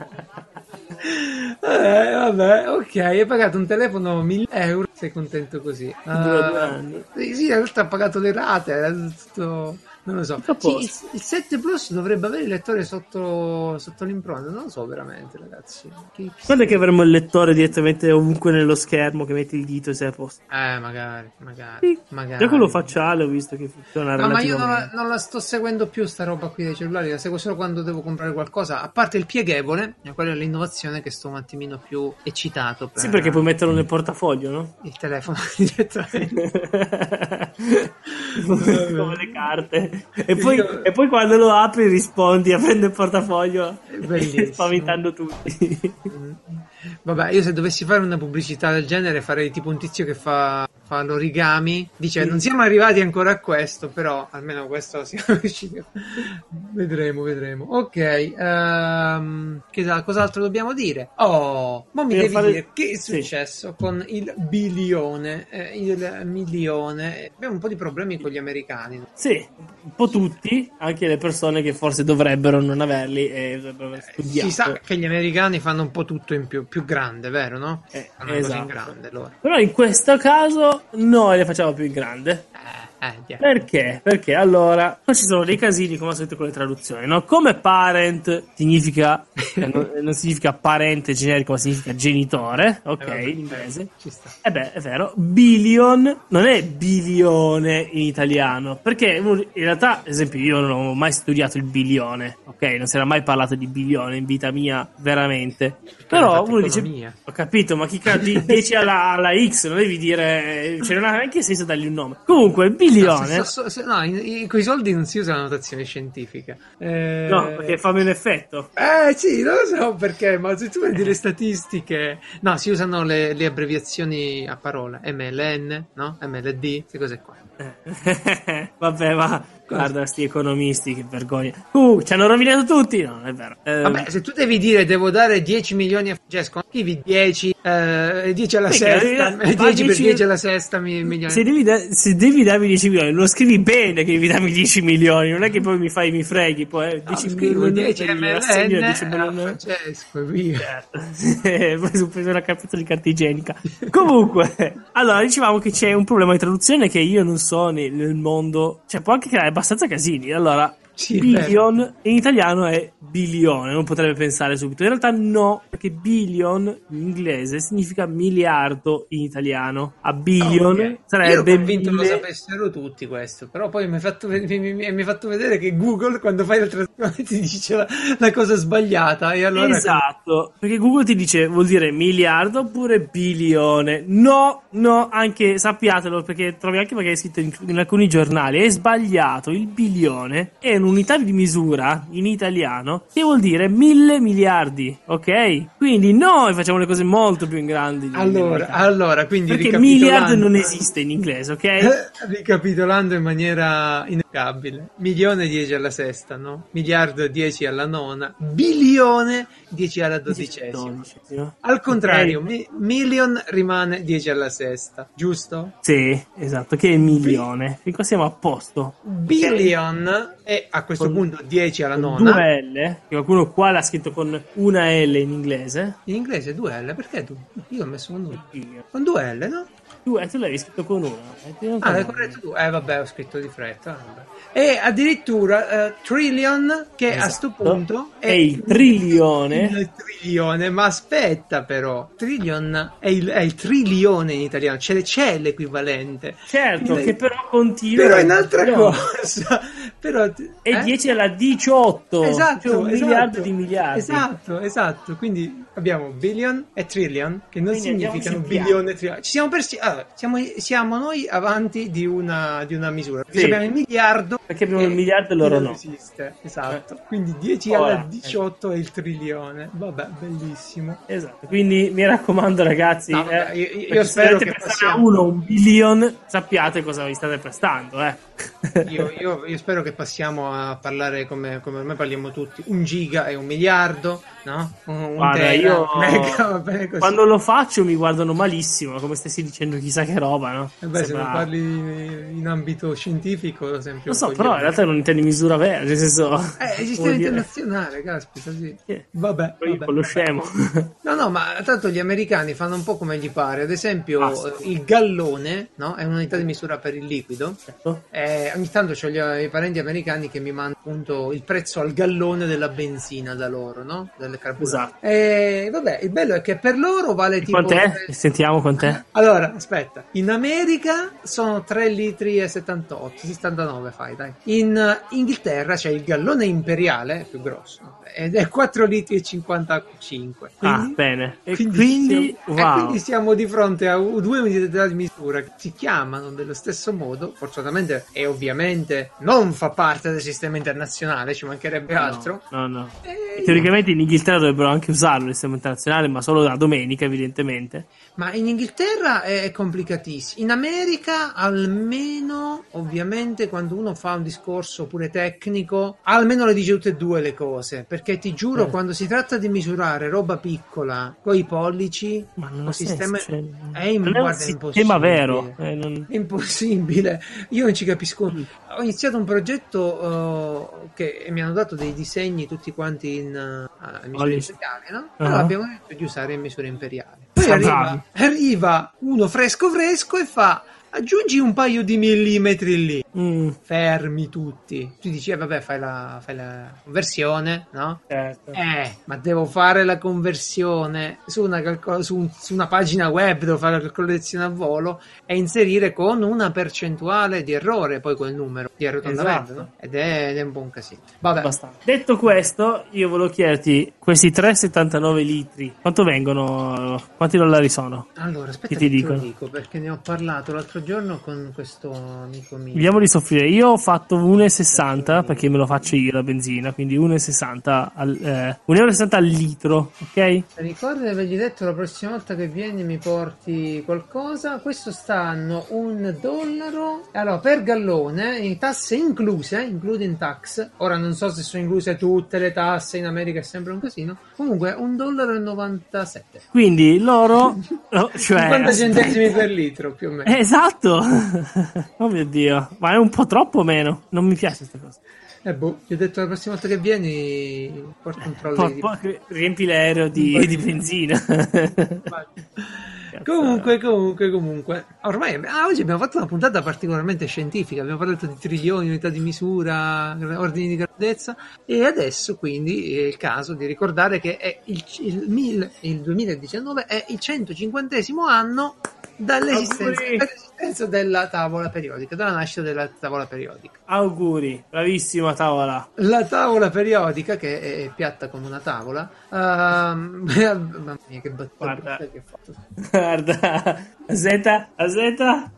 eh, vabbè, ok, hai pagato un telefono 1000 euro, sei contento così. Uh, sì, sì, in realtà ha pagato le rate, è tutto non lo so. Sì, il, il, 7 Plus dovrebbe avere il lettore sotto, sotto l'impronta. Non lo so veramente, ragazzi. Chi, chi Quando è che avremo il lettore direttamente ovunque nello schermo che metti il dito e sei a posto? Eh, magari, magari. Sì. magari. Già quello facciale ho visto che funziona. No, ma io non la, non la, sto seguendo più, sta roba qui dei cellulari. La seguo solo quando devo comprare qualcosa. A parte il pieghevole, quella è l'innovazione che sto un attimino più eccitato. Per... Sì, perché puoi metterlo nel portafoglio, no? Il telefono direttamente. Come le carte e, poi, Io... e, poi, quando lo apri rispondi aprendo il portafoglio spaventando tutti. Vabbè, io se dovessi fare una pubblicità del genere farei tipo un tizio che fa, fa l'origami. Dice: mm. Non siamo arrivati ancora a questo, però almeno questo siamo riusciti. vedremo, vedremo. Ok, um, che, cos'altro dobbiamo dire? Oh, ma mi devi fare... dire che è successo sì. con il bilione, eh, il milione. Abbiamo un po' di problemi con gli americani. Sì, un po' tutti, anche le persone che forse dovrebbero non averli e dovrebbero studiare. Si sa che gli americani fanno un po' tutto in più, più grande, vero? No? Eh, esatto. in grande loro. Però in questo caso noi le facciamo più in grande. Eh eh, Perché? Perché allora qua ci sono dei casini come al solito con le traduzioni, no? Come parent significa eh, non, non, significa parente generico, ma significa genitore, ok, eh, in inglese. Ci sta. Eh beh, è vero. Billion non è bilione in italiano, perché in realtà, ad esempio, io non ho mai studiato il bilione, ok? Non si era mai parlato di bilione in vita mia, veramente. Però uno dice, ho capito, ma chi cazzo 10 alla, alla, X, non devi dire, cioè non ha neanche senso dargli un nome. Comunque, bilione milione. Se, se, no in, in, con i soldi non si usa la notazione scientifica. Eh... No, perché fa meno effetto. Eh sì, non lo so perché, ma se tu vedi le statistiche... No, si usano le, le abbreviazioni a parola. MLN, no? MLD, queste cose qua. Vabbè, ma Guarda, sti economisti, che vergogna. Uh, ci hanno rovinato tutti? No, non è vero. Eh, Vabbè, se tu devi dire devo dare 10 milioni a Francesco, scrivi 10, eh, 10 alla sesta, 10, 10 per 10 alla sesta milioni. Se devi, da- se devi, darmi 10 milioni, lo scrivi bene che devi darmi 10 milioni, non è che poi mi fai, mi freghi, poi eh, 10 no, milioni. 10 MLN, 10 milioni. Francesco, via. Certo. poi ho preso di carta igienica. Comunque, allora, dicevamo che c'è un problema di traduzione che io non so nel, nel mondo, cioè può anche creare abbastanza casini. Allora, sì, billion in italiano è bilione, non potrebbe pensare subito. In realtà no, perché billion in inglese significa miliardo in italiano. A billion okay. sarebbe. Io convinto mille... lo sapessero tutti questo, però poi mi hai fatto, fatto, vedere che Google quando fai la traduzione ti dice la, la cosa sbagliata. E allora esatto, perché Google ti dice vuol dire miliardo oppure bilione. No, no, anche sappiatelo perché trovi anche magari scritto in, in alcuni giornali è sbagliato il bilione è un'unità di misura in italiano che vuol dire mille miliardi, ok? Quindi noi facciamo le cose molto più in grandi. Allora, allora, quindi perché miliardo non esiste in inglese, ok? ricapitolando in maniera ineffabile, milione 10 alla sesta, no? Miliardo 10 alla nona, bilione 10 alla dodicesima. Al contrario, mi- million rimane 10 alla sesta, giusto? Sì, esatto, che è milione. Fin qua siamo a posto. Billion è a questo con, punto 10 alla nona. Due L, qualcuno qua l'ha scritto con una L in inglese. In inglese due L, perché tu? Io ho messo con due. Con due L, no? Tu, eh, tu l'avevi scritto con una. Eh, ah, l'hai corretto tu? Eh, vabbè, ho scritto di fretta. Vabbè. E addirittura uh, Trillion, che esatto. a sto punto è, è il trilione. Il trilione, ma aspetta però. Trillion è il, è il trilione in italiano, c'è, c'è l'equivalente. Certo, il, che però continua. Però è un'altra cosa. però, è eh? 10 alla 18. Esatto. Cioè un esatto, miliardo di miliardi. Esatto, esatto. Quindi abbiamo billion e trillion, che non Quindi significano bilione e trilione. Ci siamo persi sì, allora, siamo, siamo noi avanti di una, di una misura. Sì. abbiamo il miliardo. Perché abbiamo il miliardo e loro non no. esiste. Esatto. Quindi 10 Ora, alla 18 è il trilione. Vabbè, bellissimo. Esatto, quindi mi raccomando ragazzi, No, vabbè, eh, io- io spero che passiamo- uno un billion, sappiate cosa vi state prestando, eh. Io, io- io spero che passiamo a parlare come, come ormai parliamo tutti: un giga e un miliardo, no? Un, un Guarda, tera, io mega, va bene così. quando lo faccio mi guardano malissimo, come stessi dicendo chissà che roba, no? Eh beh, se Sembra- non parli in ambito scientifico, ad esempio. Lo so, però in realtà non intendi misura vera, nel senso... Eh, dire- internazionale, caspita, sì. Sì. Vabbè, Poi vabbè, con lo scemo. No, no, ma tanto gli americani fanno un po' come gli pare. Ad esempio, Basta. eh, il gallone, no? È un'unità di misura per il liquido. Certo. Eh, ogni tanto ho gli, i parenti americani che mi mandano appunto il prezzo al gallone della benzina da loro, no? Del carburante. Esatto. E vabbè, il bello è che per loro vale tipo. Quant'è? Sentiamo quant'è. Allora, aspetta, in America sono 3 litri e 78, 79 fai, dai. In eh, Inghilterra c'è il gallone imperiale, più grosso, ed è 4 litri e 55. Ah, Quindi, bene. E quindi quindi, siamo, e wow. quindi siamo di fronte a due unità di misura che si chiamano dello stesso modo, fortunatamente e ovviamente non fa parte del sistema internazionale, ci mancherebbe altro. No, no. E- E Teoricamente in Inghilterra dovrebbero anche usarlo il sistema internazionale, ma solo la domenica, evidentemente. Ma in Inghilterra è complicatissimo. In America, almeno, ovviamente, quando uno fa un discorso pure tecnico, almeno le dice tutte e due le cose. Perché ti giuro, Eh. quando si tratta di misurare roba piccola con i pollici, Ma non un sistema senso, cioè, è, in- non guarda, è sistema vero. eh, non- È impossibile, io non ci capisco. Mm. Ho iniziato un progetto uh, che mi hanno dato dei disegni tutti quanti in uh, misure Pollici. imperiali, no? Allora abbiamo detto di usare in misure imperiali. Poi arriva, arriva uno fresco fresco e fa aggiungi un paio di millimetri lì. Mm, Fermi tutti. Tu dici, eh, vabbè, fai la, fai la conversione, no? certo. Eh, ma devo fare la conversione su una, calcol- su un- su una pagina web, devo fare la calcolazione a volo e inserire con una percentuale di errore poi quel numero di arrotondamento, Esatto. no? Ed è, ed è un un casino. Vabbè, Abbastanza. Detto questo, io volevo chiederti questi 3,79 litri, quanto vengono? Quanti dollari sono? allora aspetta Che ti dicono? dico perché ne ho parlato l'altro giorno con questo amico mio. Vediamo di soffrire. Io ho fatto 1,60 perché me lo faccio io la benzina, quindi 1,60 al, eh, 1,60 al litro, ok? Ricorda di avergli detto la prossima volta che vieni mi porti qualcosa. Questo stanno un dollaro allora, per gallone, in tasse incluse, including tax. Ora non so se sono incluse tutte le tasse, in America è sempre un casino. Comunque un dollaro e 97. Quindi loro, cioè, 50 centesimi per litro più o meno. Eh, esatto. oh mio dio, ma è un po' troppo meno? Non mi piace questa cosa. E boh, gli ho detto la prossima volta che vieni porta un trolley di poi riempi l'aereo di, po' di benzina. Comunque, comunque, comunque, ormai ah, oggi abbiamo fatto una puntata particolarmente scientifica, abbiamo parlato di trilioni, unità di misura, ordini di grandezza e adesso quindi è il caso di ricordare che è il, il, mil- il 2019 è il 150 anno dall'esistenza, Auguri. Dall'esistenza della tavola periodica, dalla nascita della tavola periodica. Auguri, bravissima tavola. La tavola periodica, che è, è piatta come una tavola, ehm, mamma mia che battuta che ho fatto. Guarda, aspetta, aspetta.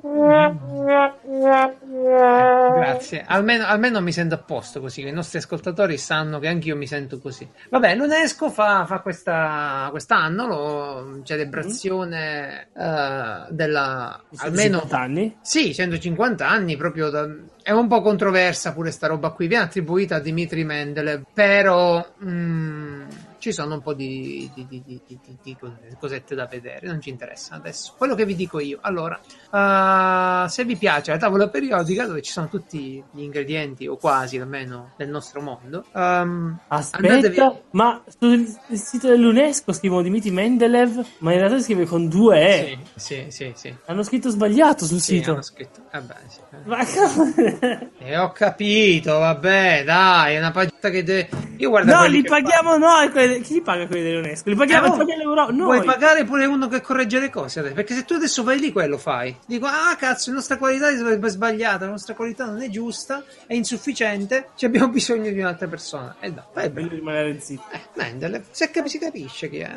Grazie, almeno, almeno mi sento a posto così, i nostri ascoltatori sanno che anch'io mi sento così. Vabbè, l'UNESCO fa, fa questa, quest'anno lo- celebrazione eh, della... almeno... 50 anni. Sì, 150 anni, proprio da... È un po' controversa pure sta roba qui, viene attribuita a Dmitry Mendeleev, però mm, ci sono un po' di, di- di- di- di- di cose- cosette da vedere, non ci interessa adesso. Quello che vi dico io, allora, eh, se vi piace la tavola periodica dove ci sono tutti gli ingredienti, o quasi almeno, del nostro mondo, ehm, Aspetta, Andatevi- ma sul sito dell'UNESCO scrivono Dimitri Mendeleev, ma in realtà scrive con due E. sì, sì, sì, sì. Hanno scritto sbagliato sul Sì, sito. hanno scritto. Vabbè, sì. Ma come? E ho capito, vabbè, dai, è una pagina matta che de... io guarda No, li paghiamo noi. quelli- Chi li paga quelli dell'UNESCO? Li paghiamo Eh, oh, noi Noi. pagare pure uno che corregge le cose? Perché se tu adesso vai lì, quello fai. Dico, ah cazzo, la nostra qualità è sbagliata, la nostra qualità non è giusta, è insufficiente, ci abbiamo bisogno di un'altra persona. E dai, vai Meglio bene. rimanere zitti. Eh, Mendele, se capi- si capisce chi è,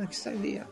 eh, stai lì, eh,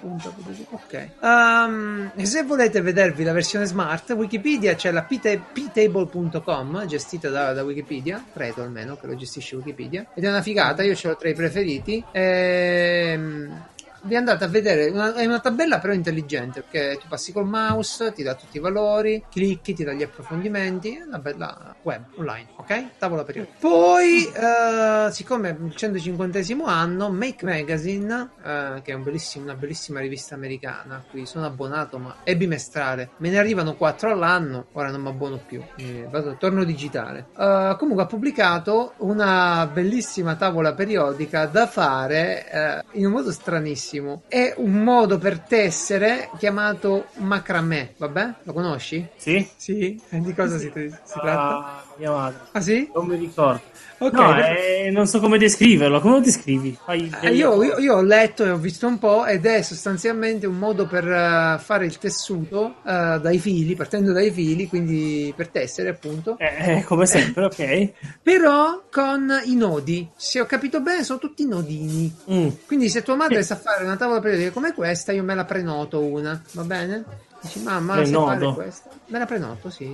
punta, ok. Ehm, e se volete vedervi la versione smart, Wikipedia c'è la pta- ptable.com, gestita da, da Wikipedia, credo almeno che lo gestisce Wikipedia, ed è una figata, io ce l'ho tra i preferiti. Ehm, vi andate a vedere, una- è una tabella però intelligente perché tu passi col mouse, ti dà tutti i valori, clicchi, ti dà gli approfondimenti, è una bella web online, ok? Tavola periodica. Poi, eh, siccome è il 150 anno, Make Magazine, eh, che è un bellissimo- una bellissima rivista americana, a cui sono abbonato, ma è bimestrale, me ne arrivano 4 all'anno, ora non mi abbono più, eh, vado, torno digitale. Eh, comunque ha pubblicato una bellissima tavola periodica da fare eh, in un modo stranissimo. È un modo per tessere chiamato macramè, vabbè? Lo conosci? Sì? Sì? Di cosa si, si tratta? Ah, mia madre. Ah sì? Non mi ricordo. Ok. no, eh, non so come descriverlo. Come lo descrivi? Eh, io, io- io ho letto e ho visto un po' ed è sostanzialmente un modo per eh, fare il tessuto eh, dai fili, partendo dai fili, quindi per tessere appunto, Eh, eh, come sempre, ok. però con i nodi. Se ho capito bene sono tutti nodini. Mm. Quindi se tua madre sa fare una tavola periodica come questa, io me la prenoto una, va bene? Dici mamma, Prenoto. fare questa? Me la prenoto, sì.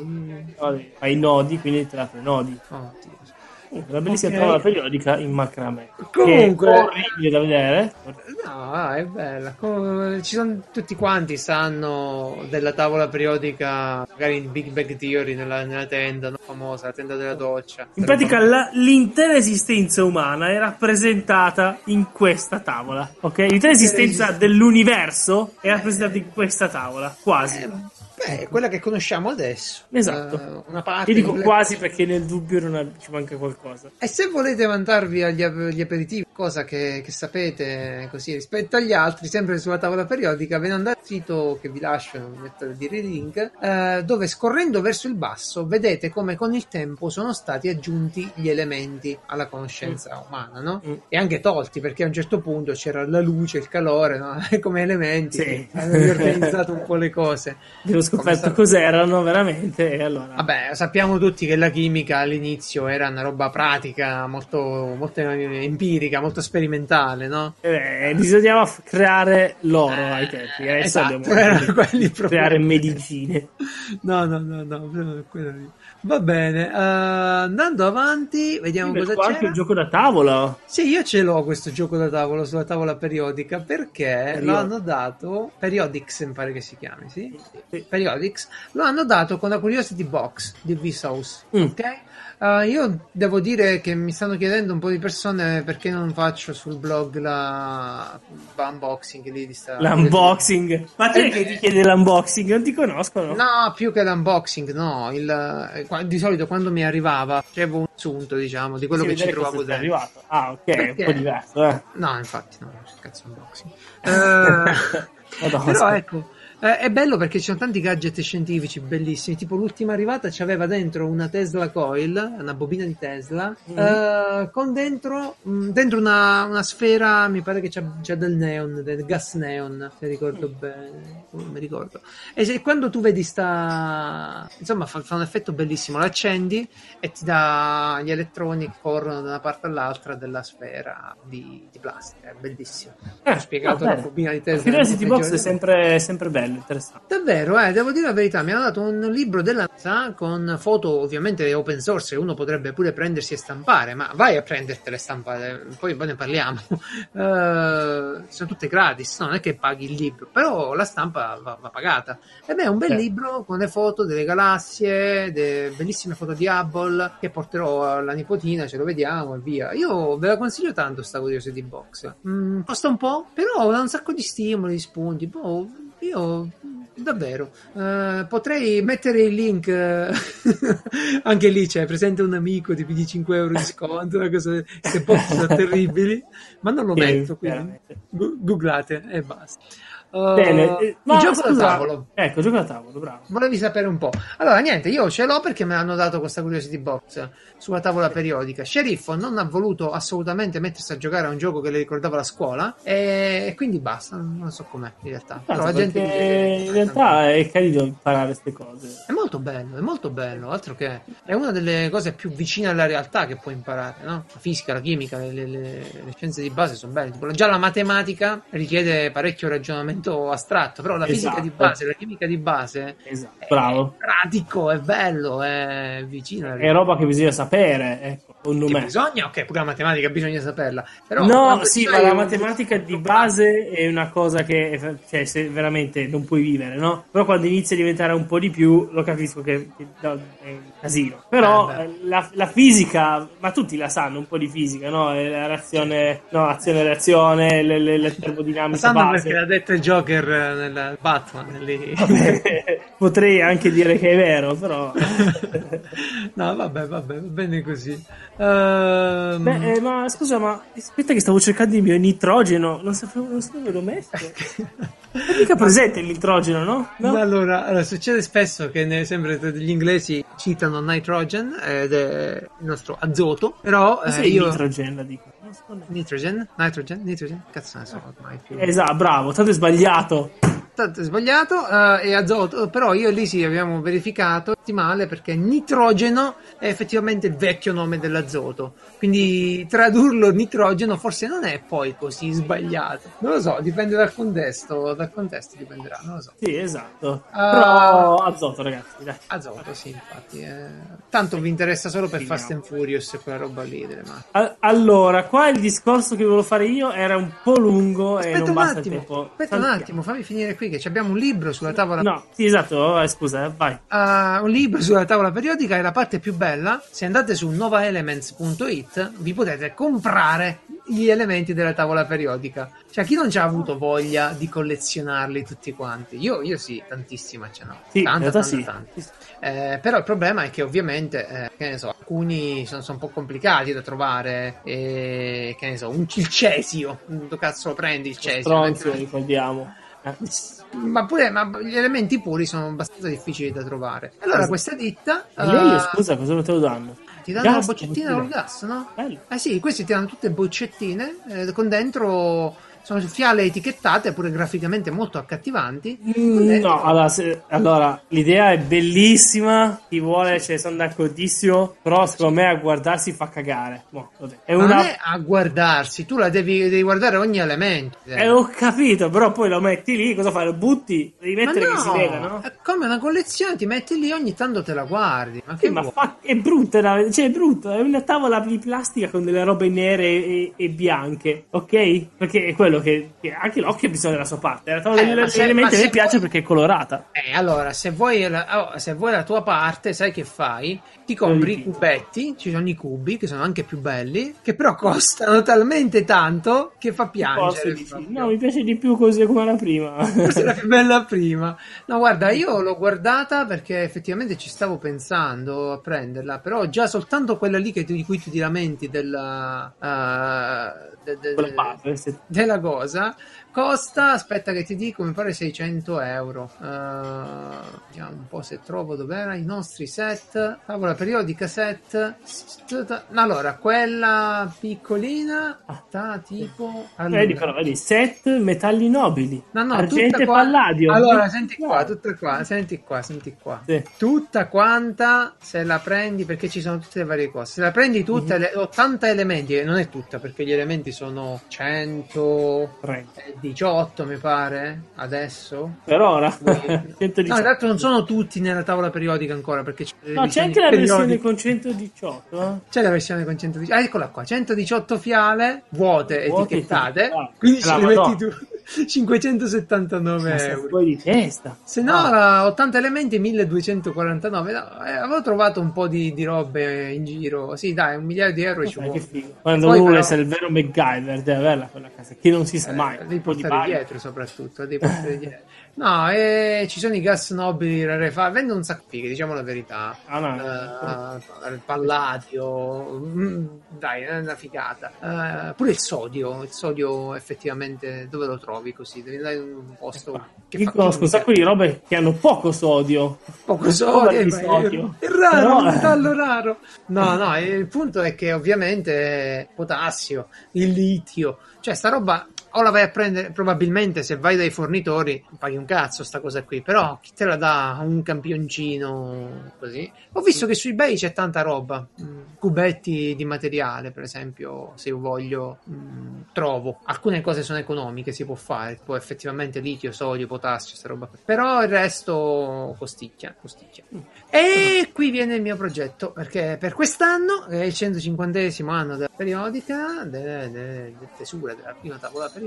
Fai i nodi, quindi te la prenodi. Oddio. Una bellissima Ok. tavola periodica in macramè. Comunque- è orribile da vedere. No, è bella. Ci sono tutti quanti sanno della tavola periodica, magari in Big Bang Theory nella, nella tenda no? famosa, la tenda della doccia. In pratica la- l'intera esistenza umana è rappresentata in questa tavola, ok? L'intera esistenza dell'universo è rappresentata in questa tavola, quasi. Eh, è quella che conosciamo adesso. Esatto. Eh, una parte Io dico di- quasi perché nel dubbio non ci manca qualcosa. E se volete vantarvi agli, agli aperitivi, cosa che, che sapete così rispetto agli altri, sempre sulla tavola periodica, ve ne andate al sito che vi lascio, non vi metto a dire il link, eh, dove scorrendo verso il basso vedete come con il tempo sono stati aggiunti gli elementi alla conoscenza umana, no? Mm. E anche tolti, perché a un certo punto c'era la luce, il calore, no? come elementi, Sì. hanno riorganizzato un po' le cose. Abbiamo scoperto cos'erano veramente e allora... Vabbè, sappiamo tutti che la chimica all'inizio era una roba pratica, molto, molto empirica, molto sperimentale, no? Eh, bisognava f- creare l'oro ai tempi. Adesso esatto, abbiamo creare medicine. No, no, no, no, quello lì. Va bene, eh, andando avanti, vediamo Beh, cosa qua anche c'è. il gioco da tavola. Sì, io ce l'ho questo gioco da tavolo sulla tavola periodica perché Period- lo hanno dato Periodix, mi pare che si chiami, sì? Sì. Periodix, lo hanno dato con la Curiosity Box di Vsauce, Mm. ok? Uh, io devo dire che mi stanno chiedendo un po' di persone perché non faccio sul blog la l'unboxing lì di sta L'unboxing. Ma te Eh, che ti chiede l'unboxing? Non ti conoscono? No, più che l'unboxing, no. Il, eh, di solito quando mi arrivava facevo un assunto, diciamo, di quello che ci trovavo dentro. arrivato. Ah, ok, è un Perché? po' diverso, eh. No, infatti, no, cazzo unboxing. Madonna, però ecco, eh, è bello perché ci sono tanti gadget scientifici bellissimi. Tipo l'ultima arrivata c'aveva dentro una Tesla Coil, una bobina di Tesla, Mm. eh, con dentro, mh, dentro una, una sfera, mi pare che c'ha, c'ha del neon, del gas neon, se ricordo Mm. bene, non mi ricordo. E se, quando tu vedi sta, insomma, fa, fa un effetto bellissimo. L'accendi e ti dà gli elettroni che corrono da una parte all'altra della sfera di, di plastica. È bellissimo. Eh, Ho spiegato va la bobina di La Tesla. Curiosity nel Box è sempre, sempre bello, interessante. Davvero, eh, devo dire la verità, mi hanno dato un libro della NASA con foto ovviamente open source che uno potrebbe pure prendersi e stampare, ma vai a prendertele e stampare, poi ne parliamo. Eh, sono tutte gratis, no? non è che paghi il libro, però la stampa va, va pagata. E beh, è un bel Eh. libro con le foto delle galassie, de- bellissime foto di Hubble che porterò alla nipotina, ce lo vediamo e via. Io ve la consiglio tanto sta Curiosity Box. Mm, costa un po', però ha un sacco di stimoli, di spunti. Boh, io davvero eh, potrei mettere il link eh, anche lì c'è presente un amico ti pigli 5 euro di sconto queste box sono terribili ma non lo metto quindi googlate e basta. Uh, Bene, eh, ma il gioco da tavolo. Ecco, gioco da tavolo, bravo. Volevi sapere un po'. Allora, niente, io ce l'ho perché me l'hanno dato questa Curiosity Box sulla tavola periodica. Sceriffo non ha voluto assolutamente mettersi a giocare a un gioco che le ricordava la scuola e quindi basta, non so com'è in realtà. Però la gente dice- in realtà è carino imparare queste cose. È molto bello, è molto bello, altro che è una delle cose più vicine alla realtà che puoi imparare, no? La fisica, la chimica, le, le- le- le scienze di base sono belle. Tipo, già la matematica richiede parecchio ragionamento astratto, però la fisica Esatto. di base, la chimica di base Esatto, è bravo. pratico, è bello, è vicino È roba che bisogna sapere, ecco, secondo Che me. bisogna, ok, pure la matematica bisogna saperla. Però no, sì, ma la un- matematica di base è una cosa che cioè, se veramente non puoi vivere, no? Però quando inizia a diventare un po' di più, lo capisco che, che è un casino. Però Eh, eh, la, la fisica, ma tutti la sanno, un po' di fisica, no? Eh, La reazione, no, azione reazione, le, le, le termodinamiche Sanno base. perché l'ha detto il Joker nel Batman lì. Potrei anche dire che è vero, però. no, vabbè, vabbè, va bene così. Ehm, Beh, eh, ma scusa, ma aspetta che stavo cercando il mio nitrogeno, non sapevo, non sapevo l'ho messo. È mica presente il nitrogeno, no? No? Allora, allora, succede spesso che ne- sempre gli inglesi citano nitrogen ed è il nostro azoto, però eh, Cos'è io... nitrogeno, dico. Nitrogen? Nitrogen? Nitrogen? Cazzo ne so ormai più. Esatto, bravo, tanto è sbagliato. Tanto è sbagliato, eh, è azoto, però io e Lisi abbiamo verificato male perché nitrogeno è effettivamente il vecchio nome dell'azoto. Quindi tradurlo nitrogeno forse non è poi così sbagliato. Non lo so, dipende dal contesto, dal contesto dipenderà, non lo so. Sì, esatto. Però azoto, ragazzi, dai. Azoto, sì, infatti. eh. Tanto vi interessa solo per. Fast and Furious e quella roba lì delle macchine. Allora, qua il discorso che volevo fare io era un po' lungo e Aspetta non un basta attimo, tempo. aspetta un Saltiamo. attimo, fammi finire qui che abbiamo un libro sulla tavola No, sì, esatto, eh, scusa, eh, vai. Uh, un libro sulla tavola periodica è la parte più bella. Se andate su novaelements.it vi potete comprare gli elementi della tavola periodica. Cioè, chi non ci ha avuto voglia di collezionarli tutti quanti? Io, io sì, tantissima ce n'ho. Sì, Tanta, tanta, sì. tanta. Eh, però il problema è che ovviamente, eh, che ne so, alcuni sono, sono un po' complicati da trovare. E, che ne so, un, il cesio. Dove cazzo lo prendi il cesio? Stronzio, ricordiamo. Eh. Ma pure ma gli elementi puri sono abbastanza difficili da trovare. Allora, questa ditta E lei, eh, scusa, cosa te lo danno? Ti danno una Gas, boccettina come col gas, no? Bello. Eh sì, questi ti danno tutte boccettine eh, con dentro sono fiale etichettate, pure graficamente molto accattivanti. Mm, No, allora, se- allora, l'idea è bellissima, chi vuole ce ne sono d'accordissimo, però secondo me a guardarsi fa cagare. Boh. È Ma una... non è a guardarsi, tu la devi, devi guardare ogni elemento. Eh, ho capito, però poi lo metti lì, cosa fai? Lo butti? Devi mettere che si no, veda, no? è come una collezione, ti metti lì ogni tanto te la guardi. Ma Sì, ma fa- è brutta, cioè è brutta, è una tavola di plastica con delle robe nere e, e bianche, ok? Perché è quello che, che anche l'occhio ha bisogno della sua parte. La tavola Eh, degli se- elementi a me piace vuoi- perché è colorata. Eh, allora, se vuoi, la, oh, se vuoi la tua parte, sai che fai? Ti compri i cubetti, ci sono i cubi che sono anche più belli, che però costano talmente tanto che fa piangere. No, mi piace di più così come la prima. Forse era più bella prima. No, guarda, io l'ho guardata perché effettivamente ci stavo pensando a prenderla, però già soltanto quella lì che tu- di cui tu ti lamenti della, eh, de- de- Quella base, se- della cosa costa, aspetta che ti dico, mi pare 600 euro. Eh, vediamo un po' se trovo dov'era i nostri set, tavola periodica set. Allora, quella piccolina sta tipo... allora- Vedi però, vedi, set metalli nobili, No, no, argento tutta e qua- palladio. Allora, senti qua, tutta qua, senti qua, senti qua. Sì. Tutta quanta, se la prendi, perché ci sono tutte le varie cose, se la prendi tutte, Mhm. le 80 elementi, non è tutta, perché gli elementi sono 118, mi pare, adesso. Per ora, Vuoi- No, 118. in realtà non sono tutti nella tavola periodica ancora, perché c'è, No, c'è anche la versione periodiche. con 118. eh? C'è la versione con 118. Ah, eccola qua, 118 fiale vuote, Vuote etichettate. etichettate. Quindi La ce le metti tu 579 Ma sei euro. di testa. Se no, Ah. la 80 elementi 1249. No, eh, avevo trovato un po' di, di robe in giro. Sì, dai, un migliaio di euro ci Dai, vuole. Quando uno vuole però- essere il vero MacGyver, deve averla quella casa. Che non si sa mai. Eh, devi Un po' di portare bagno. dietro soprattutto devi portare dietro. no e ci sono i gas nobili rarefatti vendono un sacco di fighe diciamo la verità Ah, no. Eh, il palladio mm, dai è una figata Eh, pure il sodio il sodio effettivamente dove lo trovi così, devi andare in un posto che Io conosco un sacco di robe che hanno poco sodio. poco sodio, di è, sodio. è raro, Però- un metallo raro. No, no, il punto è che ovviamente potassio, il litio, cioè sta roba o la vai a prendere, probabilmente se vai dai fornitori paghi un cazzo sta cosa qui, però chi te la dà un campioncino così? Ho visto che su eBay c'è tanta roba, mm, cubetti di materiale per esempio, se io voglio mm, trovo, alcune cose sono economiche, si può fare, poi effettivamente litio, sodio, potassio, sta roba però il resto costicchia, costicchia. E qui viene il mio progetto, perché per quest'anno è il 150 anno della periodica, delle, delle- delle tesure della prima tavola periodica,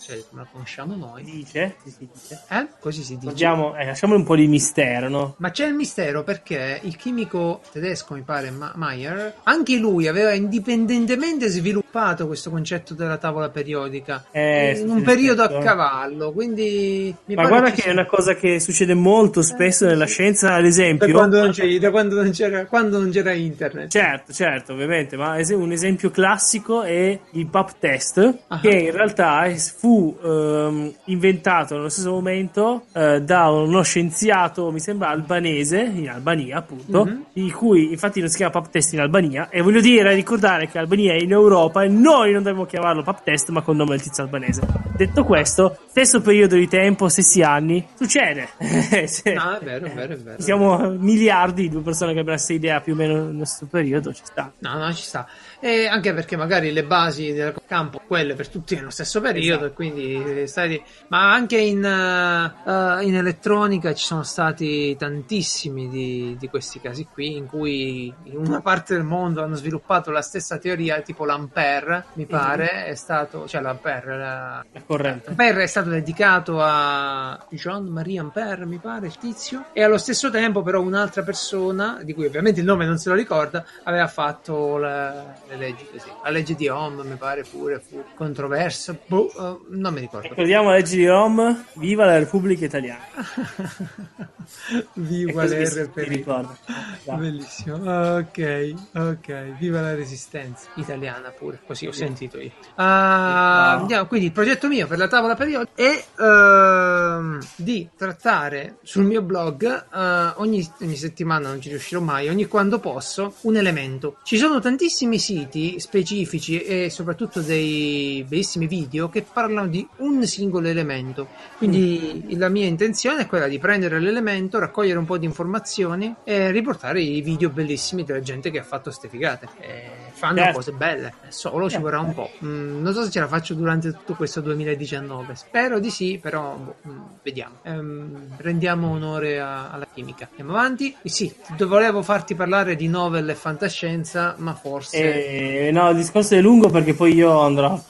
cioè come la conosciamo noi. Dice? Sì, dice. Eh? Così si dice. Guardiamo, eh, lasciamolo un po' di mistero, no? Ma c'è il mistero perché il chimico tedesco, mi pare, Ma- Mayer, anche lui aveva indipendentemente sviluppato questo concetto della tavola periodica Eh, in un periodo certo. a cavallo. Quindi mi Ma guarda ci che è sia- una cosa che succede molto spesso nella scienza, ad da esempio. quando, non da quando non c'era, quando non c'era internet. Certo, certo, ovviamente, ma un esempio classico è il pub test, Ah. che in realtà fu ehm, inventato nello stesso momento eh, da uno scienziato, mi sembra albanese, in Albania appunto, Mhm. di cui infatti non si chiama pub test in Albania, e voglio dire, ricordare che Albania è in Europa e noi non dobbiamo chiamarlo pub test, ma con nome del tizio albanese. Detto questo, stesso periodo di tempo, stessi anni, succede. No, è vero, è vero, è vero. Siamo miliardi di due persone che abbiano stessa idea più o meno nello stesso periodo, ci sta. No, no, ci sta. E anche perché magari le basi del campo, quelle per tutti nello stesso periodo, Esatto. e quindi eh, stati... Ma anche in, eh, in elettronica ci sono stati tantissimi di, di questi casi qui, in cui in una parte del mondo hanno sviluppato la stessa teoria, tipo l'Ampere, mi pare, è stato... cioè l'Ampere... La... La corrente. Ampere è stato dedicato a Jean-Marie Ampere, mi pare, il tizio, e allo stesso tempo però un'altra persona, di cui ovviamente il nome non se lo ricorda, aveva fatto la- le leggi così. La legge di Ohm, mi pare pure, fu controversa, boh, eh, non mi ricordo. Ricordiamo la legge di Rome, viva la Repubblica Italiana. Viva È così che le si- si RPI. ricorda. Esatto. Bellissimo. Ok, ok. Viva la resistenza italiana pure. Così ho sentito io. Ah, Wow. andiamo, quindi il progetto mio per la tavola periodica è ehm, di trattare sul mio blog eh, ogni, ogni settimana, non ci riuscirò mai, ogni quando posso, un elemento. Ci sono tantissimi siti specifici e soprattutto dei bellissimi video che parlano di un singolo elemento. Quindi la mia intenzione è quella di prendere l'elemento, raccogliere un po' di informazioni e riportare i video bellissimi della gente che ha fatto ste figate. E fanno Certo. cose belle, solo ci Certo. vorrà un po'. Mm, non so se ce la faccio durante tutto questo 2019. Spero di sì, però boh, mm, vediamo. Ehm, rendiamo onore a- alla chimica. Andiamo avanti. Sì, volevo farti parlare di novel e fantascienza, ma forse. Eh, no, il discorso è lungo perché poi io andrò.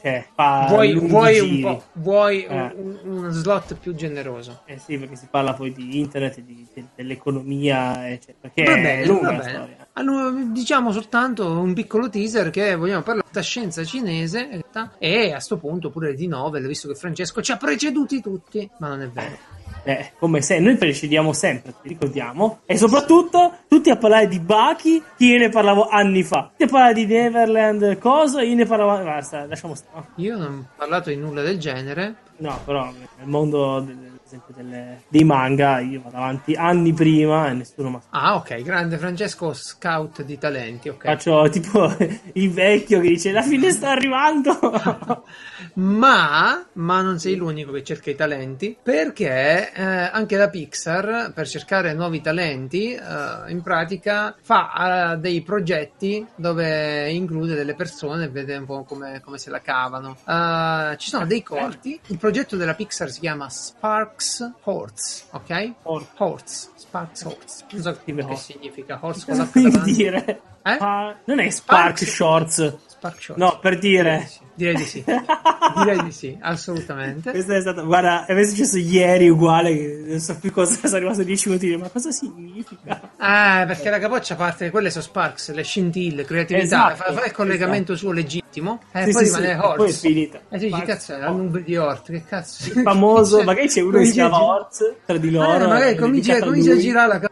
Cioè, Vuoi, vuoi un vuoi Eh. un, uno slot più generoso. Eh sì, perché si parla poi di internet, di, de- dell'economia, eccetera. Perché Va è bene, lunga va la storia. Allora, diciamo soltanto un piccolo teaser che vogliamo parlare di scienza cinese eh, e a sto punto pure di novel, visto che Francesco ci ha preceduti tutti, ma non è vero. Eh, come se noi precediamo sempre, ti ricordiamo. E soprattutto tutti a parlare di Baki, che io ne parlavo anni fa. Tutti a parlare di Neverland, cosa, io ne parlavo. Basta, lasciamo stare. Io non ho parlato di nulla del genere. No, però nel mondo del- esempio delle- dei manga io vado avanti anni prima e nessuno mi Ah, ok, grande Francesco, scout di talenti, ok. Faccio tipo il vecchio che dice la fine sta arrivando. Ma, ma non sei l'unico che cerca i talenti, perché eh, anche la Pixar, per cercare nuovi talenti, eh, in pratica fa eh, dei progetti dove include delle persone e vede un po' come, come se la cavano. Eh, ci sono dei corti. Il progetto della Pixar si chiama Sparks Horse, ok? Or- Horse, Sparks Horse. Non so che però. significa horse Cosa davanti. dire? Eh? Ah, non è Spark Sparks. Shorts. Spark Shorts. No, per dire. Direi di sì. Direi di sì, assolutamente. Questo è stato, guarda, è successo ieri uguale, non so più cosa, sono rimasto 10 minuti, ma cosa significa? Ah, perché la capoccia parte, quelle sono Sparks, le scintille, creatività, Esatto, fa, fa il collegamento suo legittimo e Sì, poi sì, rimane sì, Horse. poi è finita. E tu dici, cazzo, Horse. nube di Hort, che cazzo? Il famoso, magari c'è uno che si chiama Hortz tra di loro. Eh, magari comincia, comincia a girare la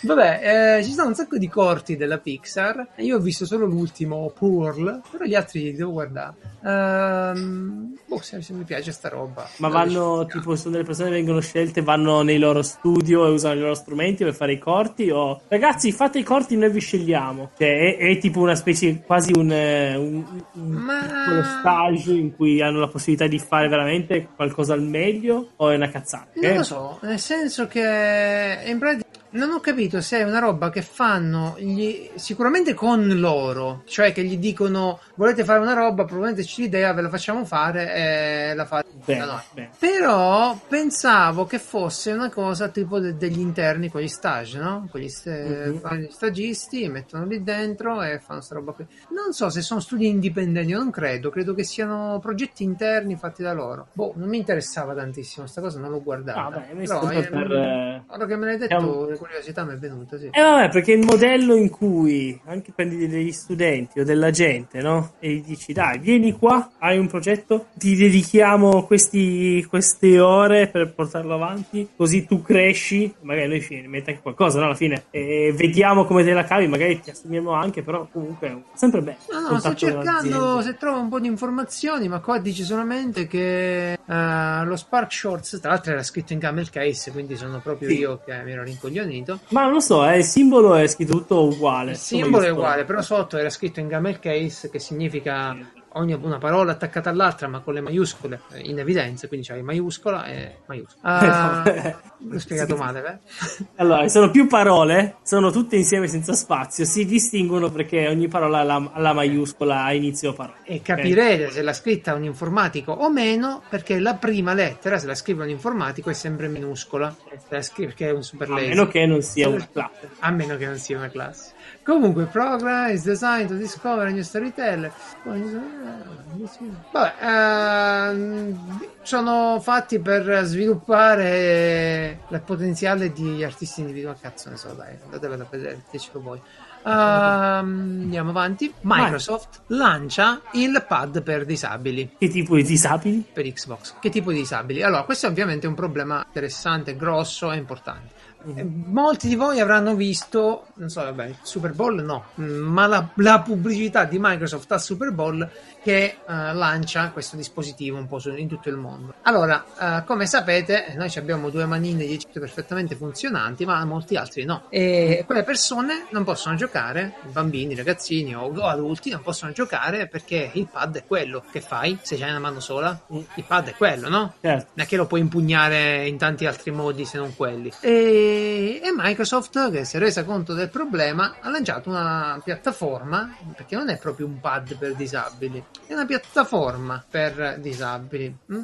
Vabbè, eh, ci sono un sacco di corti della Pixar. Io ho visto solo l'ultimo, Pearl, però gli altri li devo guardare. Ehm, boh, se, se mi piace sta roba. Ma vanno, tipo, sono delle persone che vengono scelte, vanno nei loro studio e usano i loro strumenti per fare i corti? O ragazzi, fate i corti, noi vi scegliamo. Cioè, è, è tipo una specie, quasi un, eh, un, un Ma- piccolo stage in cui hanno la possibilità di fare veramente qualcosa al meglio? O è una cazzata? Non Eh? lo so, nel senso che in pratica non ho capito se è una roba che fanno gli- sicuramente con loro, cioè che gli dicono volete fare una roba, probabilmente c'è l'idea, ve la facciamo fare e la fate Bene, da noi. bene. Però pensavo che fosse una cosa tipo de- degli interni con gli stage, no? Con gli, st- Mhm. fanno gli stagisti, mettono lì dentro e fanno sta roba qui. Non so se sono studi indipendenti, io non credo, credo che siano progetti interni fatti da loro. Boh, non mi interessava tantissimo sta cosa, non l'ho guardata. Ah, beh, Però, per, eh, ora che me l'hai detto, curiosità mi è venuta, sì. Eh vabbè, perché il modello in cui anche prendi degli studenti o della gente, no? E gli dici, dai, vieni qua, hai un progetto, ti dedichiamo questi, queste ore per portarlo avanti, così tu cresci, magari noi ci metti anche qualcosa, no? Alla fine, e vediamo come te la cavi, magari ti assumiamo anche, però comunque è sempre bello. No, no, sto cercando se trovo un po' di informazioni, ma qua dice solamente che eh, lo Spark Shorts, tra l'altro era scritto in camel case, quindi sono proprio Sì. io che mi ero rincoglionito. Ma non lo so, eh, il simbolo è scritto tutto uguale. Il simbolo è uguale, però sotto era scritto in camel case che significa ogni una parola attaccata all'altra, ma con le maiuscole eh, in evidenza, quindi c'hai maiuscola e maiuscola. Ah, l'ho spiegato male, beh? Allora, sono più parole, sono tutte insieme senza spazio, si distinguono perché ogni parola ha la, ha la maiuscola a inizio parola. E capirete se l'ha scritta un informatico o meno, perché la prima lettera, se la scrive un informatico, è sempre minuscola, perché è un super A meno che non sia una classe. A meno che non sia una classe. Comunque, program is designed to discover a new storyteller. Vabbè, ehm, sono fatti per sviluppare il potenziale di artisti individuali. Cazzo ne so, dai, andatevelo a vedere, ditecelo voi. Ehm, andiamo avanti. Microsoft lancia il pad per disabili Che tipo di disabili? per Xbox. Che tipo di disabili? Allora, questo è ovviamente un problema interessante, grosso e importante. Eh, Molti di voi avranno visto, non so, vabbè, Super Bowl no, mm, ma la, la pubblicità di Microsoft al Super Bowl che eh, lancia questo dispositivo un po' su- in tutto il mondo. Allora, eh, come sapete, noi abbiamo due manine di chip perfettamente funzionanti, ma molti altri no. E quelle persone non possono giocare, bambini, ragazzini o, o adulti non possono giocare perché il pad è quello. Che fai se c'hai una mano sola? Il pad è quello, no? Certo. Non è che lo puoi impugnare in tanti altri modi se non quelli. E, e Microsoft, che si è resa conto del problema, ha lanciato una piattaforma, perché non è proprio un pad per disabili, è una piattaforma per disabili. mm?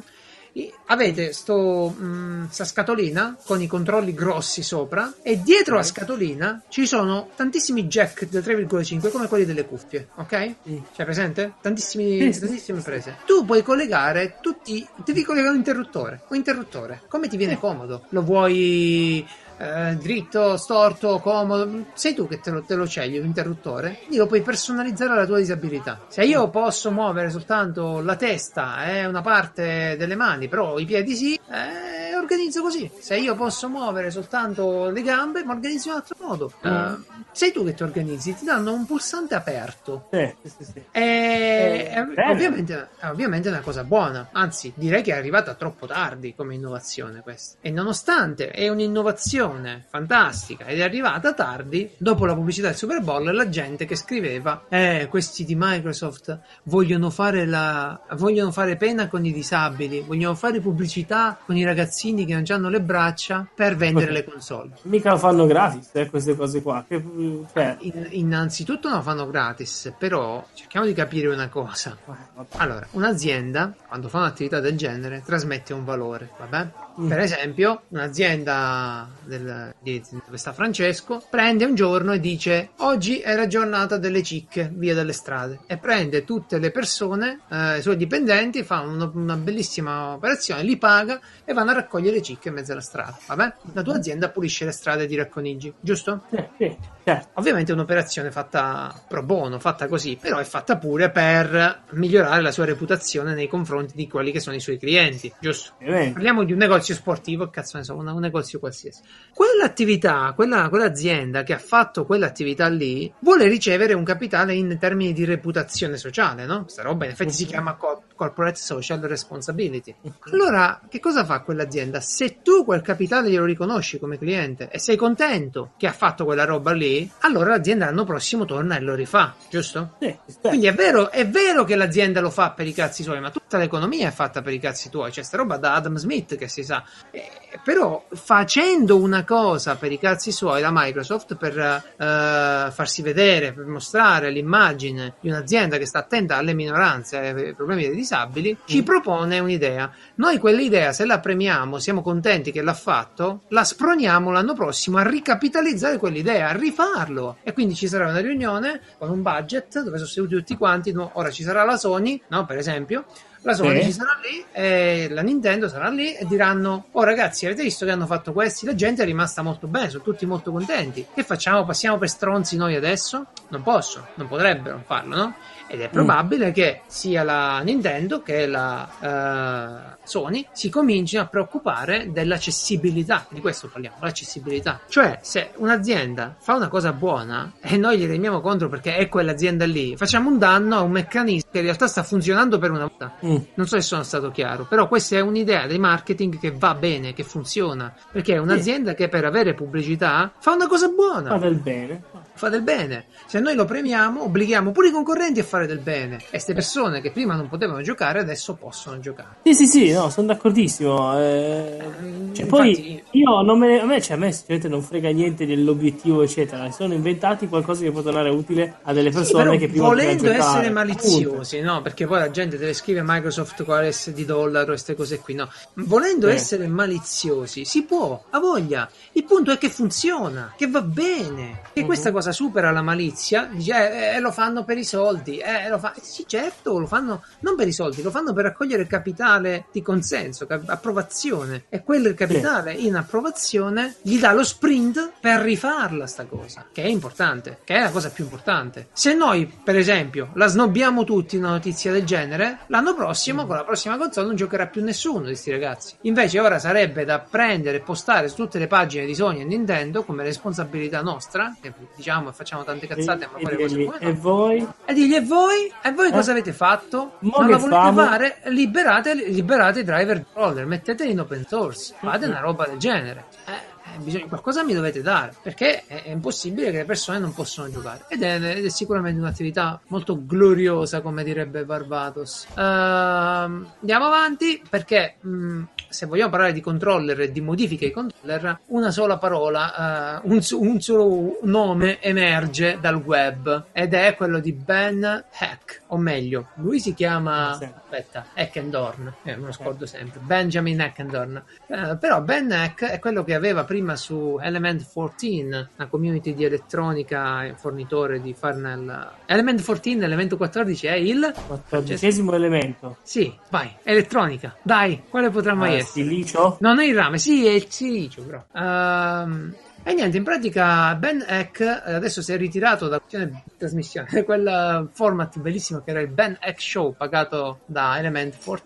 Avete sto, mm, scatolina con i controlli grossi sopra e dietro la scatolina ci sono tantissimi jack da 3,5 come quelli delle cuffie, ok? Mm. C'è presente? Tantissime prese. Tu puoi collegare tutti, devi collegare un interruttore, un interruttore, come ti viene comodo. Lo vuoi eh, dritto, storto, comodo, sei tu che te lo, te lo scegli un interruttore, quindi lo puoi personalizzare alla tua disabilità. Se io posso muovere soltanto la testa e una parte delle mani, però i piedi sì, eh, organizzo così. Se io posso muovere soltanto le gambe, ma organizzo in un altro modo. Eh, sei tu che ti organizzi, ti danno un pulsante aperto. Sì, sì, sì, sì. E Eh, è bene. ovviamente, è ovviamente una cosa buona, anzi direi che è arrivata troppo tardi come innovazione questa. E nonostante è un'innovazione fantastica ed è arrivata tardi, dopo la pubblicità del Super Bowl la gente che scriveva eh questi di Microsoft vogliono fare, la, vogliono fare pena con i disabili, vogliono fare pubblicità con i ragazzini che non hanno le braccia per vendere le console. Mica lo fanno gratis, eh, queste cose qua. Che, cioè, In- innanzitutto non lo fanno gratis, però cerchiamo di capire una cosa. vabbè. Allora, un'azienda, quando fa un'attività del genere, trasmette un valore, vabbè? Mm. Per esempio, un'azienda del- di, dove sta Francesco prende un giorno e dice oggi è la giornata delle cicche via dalle strade e prende tutte le persone, eh, i suoi dipendenti, fa uno- una bellissima operazione, li paga e vanno a raccogliere le cicche in mezzo alla strada, vabbè? La tua azienda pulisce le strade di Racconigi, giusto? Sì, sì, certo. Ovviamente è un'operazione fatta pro bono, fatta così, però è fatta pure per migliorare la sua reputazione nei confronti di quelli che sono i suoi clienti, giusto? Ovviamente. Parliamo di un negozio sportivo, cazzo ne so, un, un negozio qualsiasi. Quell'attività, quella, quell'azienda che ha fatto quell'attività lì, vuole ricevere un capitale in termini di reputazione sociale, no? Questa roba in effetti si chiama co- corporate social responsibility. Allora, che cosa fa quell'azienda? Se tu quel capitale glielo riconosci come cliente e sei contento che ha fatto quella roba lì, allora l'azienda l'anno prossimo torna e lo rifà, giusto? Sì. Quindi è vero, è vero che l'azienda lo fa per i cazzi suoi, ma tutta l'economia è fatta per i cazzi tuoi. C'è sta roba da Adam Smith che si sa. Eh, però facendo una cosa per i cazzi suoi, la Microsoft per eh, farsi vedere, per mostrare l'immagine di un'azienda che sta attenta alle minoranze, ai problemi dei disabili, ci Mm. propone un'idea. Noi quell'idea, se la premiamo, siamo contenti che l'ha fatto, la sproniamo l'anno prossimo a ricapitalizzare quell'idea, a rifarlo. E quindi ci sarà una riunione con un budget dove sono seduti tutti quanti. no? Ora ci sarà la Sony, no? per esempio. La Sony Sì. ci sarà lì, e la Nintendo sarà lì e diranno: Oh ragazzi, avete visto che hanno fatto questi? La gente è rimasta molto bene, sono tutti molto contenti. Che facciamo? Passiamo per stronzi noi adesso? Non posso, non potrebbero farlo, no? Ed è probabile che sia la Nintendo che la eh, Sony si comincino a preoccupare dell'accessibilità. Di questo parliamo, l'accessibilità. Cioè, se un'azienda fa una cosa buona e noi gli remiamo contro perché è quell'azienda lì, facciamo un danno a un meccanismo che in realtà sta funzionando per una volta. Mm. Non so se sono stato chiaro, però questa è un'idea di marketing che va bene, che funziona, perché è un'azienda che per avere pubblicità fa una cosa buona Fa del bene. fa del bene. Se noi lo premiamo, obblighiamo pure i concorrenti a fare del bene. E queste persone che prima non potevano giocare, adesso possono giocare. Sì, sì, sì, no, sono d'accordissimo. eh, cioè, poi io non me ne, a me, cioè, a me sinceramente non frega niente dell'obiettivo, eccetera. Sono inventati qualcosa che può tornare utile a delle Sì, persone però che prima volendo essere maliziosi, no? Perché poi la gente deve scrivere Microsoft con l'S di dollaro e queste cose qui, no? Volendo Eh. essere maliziosi, si può, ha voglia. Il punto è che funziona, che va bene, che Mhm. questa cosa supera la malizia, dice, eh, eh, lo fanno per i soldi, eh, lo fa... Sì, certo, lo fanno non per i soldi, lo fanno per raccogliere capitale di consenso, cap- approvazione. E quel capitale in approvazione gli dà lo sprint per rifarla sta cosa, che è importante, che è la cosa più importante. Se noi, per esempio, la snobbiamo tutti una notizia del genere, l'anno prossimo, con la prossima console, non giocherà più nessuno di questi ragazzi. Invece ora sarebbe da prendere e postare su tutte le pagine di Sony e Nintendo come responsabilità nostra, che diciamo e facciamo tante cazzate, ma E, poi e le cose e voi? E digli, e voi? E voi cosa avete fatto? Mo non la volete famo? fare? Liberate, liberate i driver controller, metteteli in open source, fate una roba del genere. Eh, eh, bisogna- qualcosa mi dovete dare, perché è, è impossibile che le persone non possono giocare. Ed è, ed è sicuramente un'attività molto gloriosa, come direbbe Barbados. Ehm, andiamo avanti, perché mh, se vogliamo parlare di controller e di modifiche ai controller, una sola parola, eh, un, un solo nome emerge dal web ed è quello di Ben Heck, o meglio, lui si chiama sì. aspetta, Eckendorn, eh, me lo scordo sempre, Benjamin Eckendorn. Eh, però Ben Heck è quello che aveva prima su Element 14, una community di elettronica e fornitore di Farnell. Element 14, Elemento 14 è il Quattordicesimo elemento. sì, vai, elettronica. Dai, quale potrà mai Ah, essere? Silicio? Non è il rame, sì, è il silicio, però. Ehm, e niente, in pratica Ben Eck eh, adesso si è ritirato da quella trasmissione, quel format bellissimo che era il Ben Eck Show pagato da Element 14.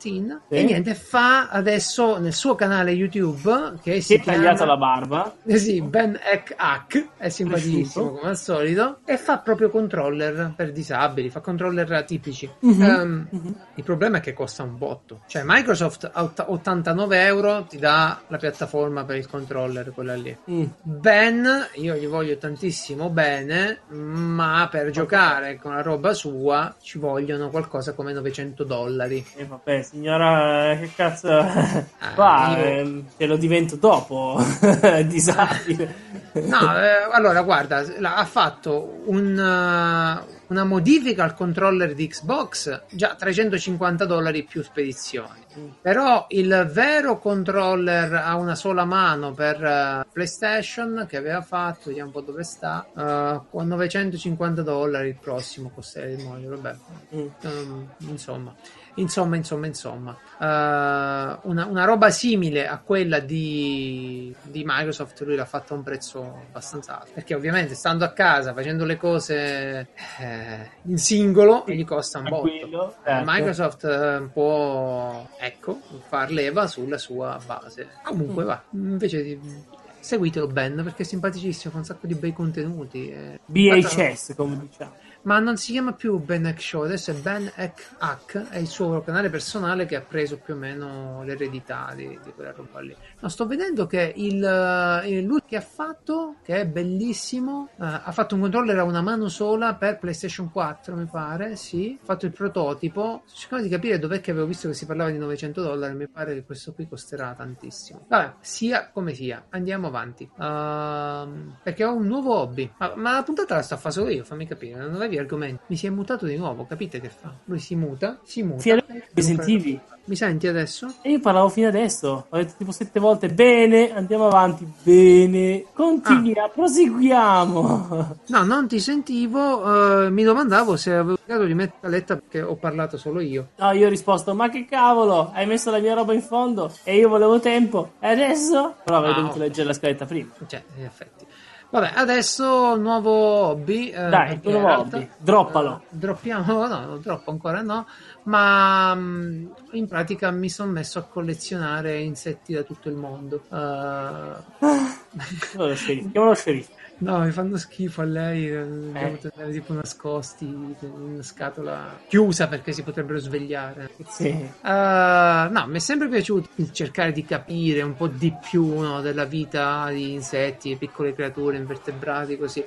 Sì. E niente, fa adesso nel suo canale YouTube che Si è tagliata chiama... la barba. Eh sì, Ben Eck Hack, è simpaticissimo come al solito, e fa proprio controller per disabili, fa controller tipici. Mhm, Ehm, mhm. Il problema è che costa un botto, cioè Microsoft a ott- 89 euro ti dà la piattaforma per il controller, quella lì. Mm. Ben, io gli voglio tantissimo bene, ma per giocare con la roba sua ci vogliono qualcosa come 900 dollari. E vabbè, signora, eh, che cazzo. Qua io- ehm, te lo divento dopo. Disabile. No, eh, allora guarda, ha fatto un, eh, una modifica al controller di Xbox, già 350 dollari più spedizioni. Però il vero controller a una sola mano per eh, PlayStation che aveva fatto, vediamo un po' dove sta, eh, con 950 dollari il prossimo costerà il modello, vabbè, Mm. Um, insomma, insomma, insomma, insomma, Uh, una, una roba simile a quella di, di Microsoft lui l'ha fatta a un prezzo abbastanza alto perché ovviamente stando a casa facendo le cose eh, in singolo gli costa un botto. Certo. Microsoft eh, può ecco far leva sulla sua base. Comunque va, invece di seguitelo Ben perché è simpaticissimo, fa un sacco di bei contenuti. eh. BHS, come diciamo. Ma non si chiama più Ben Hack Show, adesso è Ben Hack Hack, è il suo canale personale che ha preso più o meno l'eredità di, di quella roba lì. No, sto vedendo che il, eh, lui che ha fatto, che è bellissimo, uh, ha fatto un controller a una mano sola per PlayStation 4, mi pare, sì, ha fatto il prototipo, cercando di capire dov'è che avevo visto che si parlava di 900 dollari, mi pare che questo qui costerà tantissimo. Vabbè, sia come sia, andiamo avanti. Uh, perché ho un nuovo hobby, ma, ma la puntata la sto a fare solo io, fammi capire, non avevi argomenti. Mi si è mutato di nuovo, capite che fa? Lui si muta, si muta. Sì, mi sentivi? Mi senti adesso? E io parlavo fino adesso, ho detto tipo sette volte, bene, andiamo avanti, bene, continua, ah. proseguiamo. No, non ti sentivo, uh, mi domandavo se avevo cercato di mettere la letta perché ho parlato solo io. No, io ho risposto, ma che cavolo, hai messo la mia roba in fondo e io volevo tempo, e adesso? Però avrei ah, dovuto okay. leggere la scaletta prima. Cioè, in effetti. Vabbè, adesso nuovo hobby. Eh, Dai, il nuovo hobby. Droppalo. Eh, droppiamo, no, no, droppo ancora no. Ma mm, in pratica mi sono messo a collezionare insetti da tutto il mondo. Uh... lo sceriffo, chiamalo sceriffo. No, mi fanno schifo a lei. Eh. Dobbiamo tenere tipo nascosti in una scatola chiusa perché si potrebbero svegliare. Sì. Uh, no, mi è sempre piaciuto cercare di capire un po' di più no, della vita di insetti, piccole creature, invertebrati, così.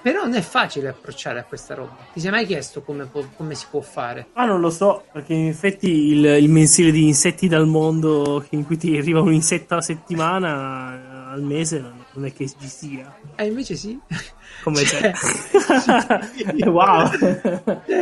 Però non è facile approcciare a questa roba. Ti sei mai chiesto come, po- come si può fare? Ah, non lo so, perché in effetti il, il mensile di insetti dal mondo in cui ti arriva un insetto alla settimana, al mese, non è che ci sia. E eh, invece sì. Come cioè, wow.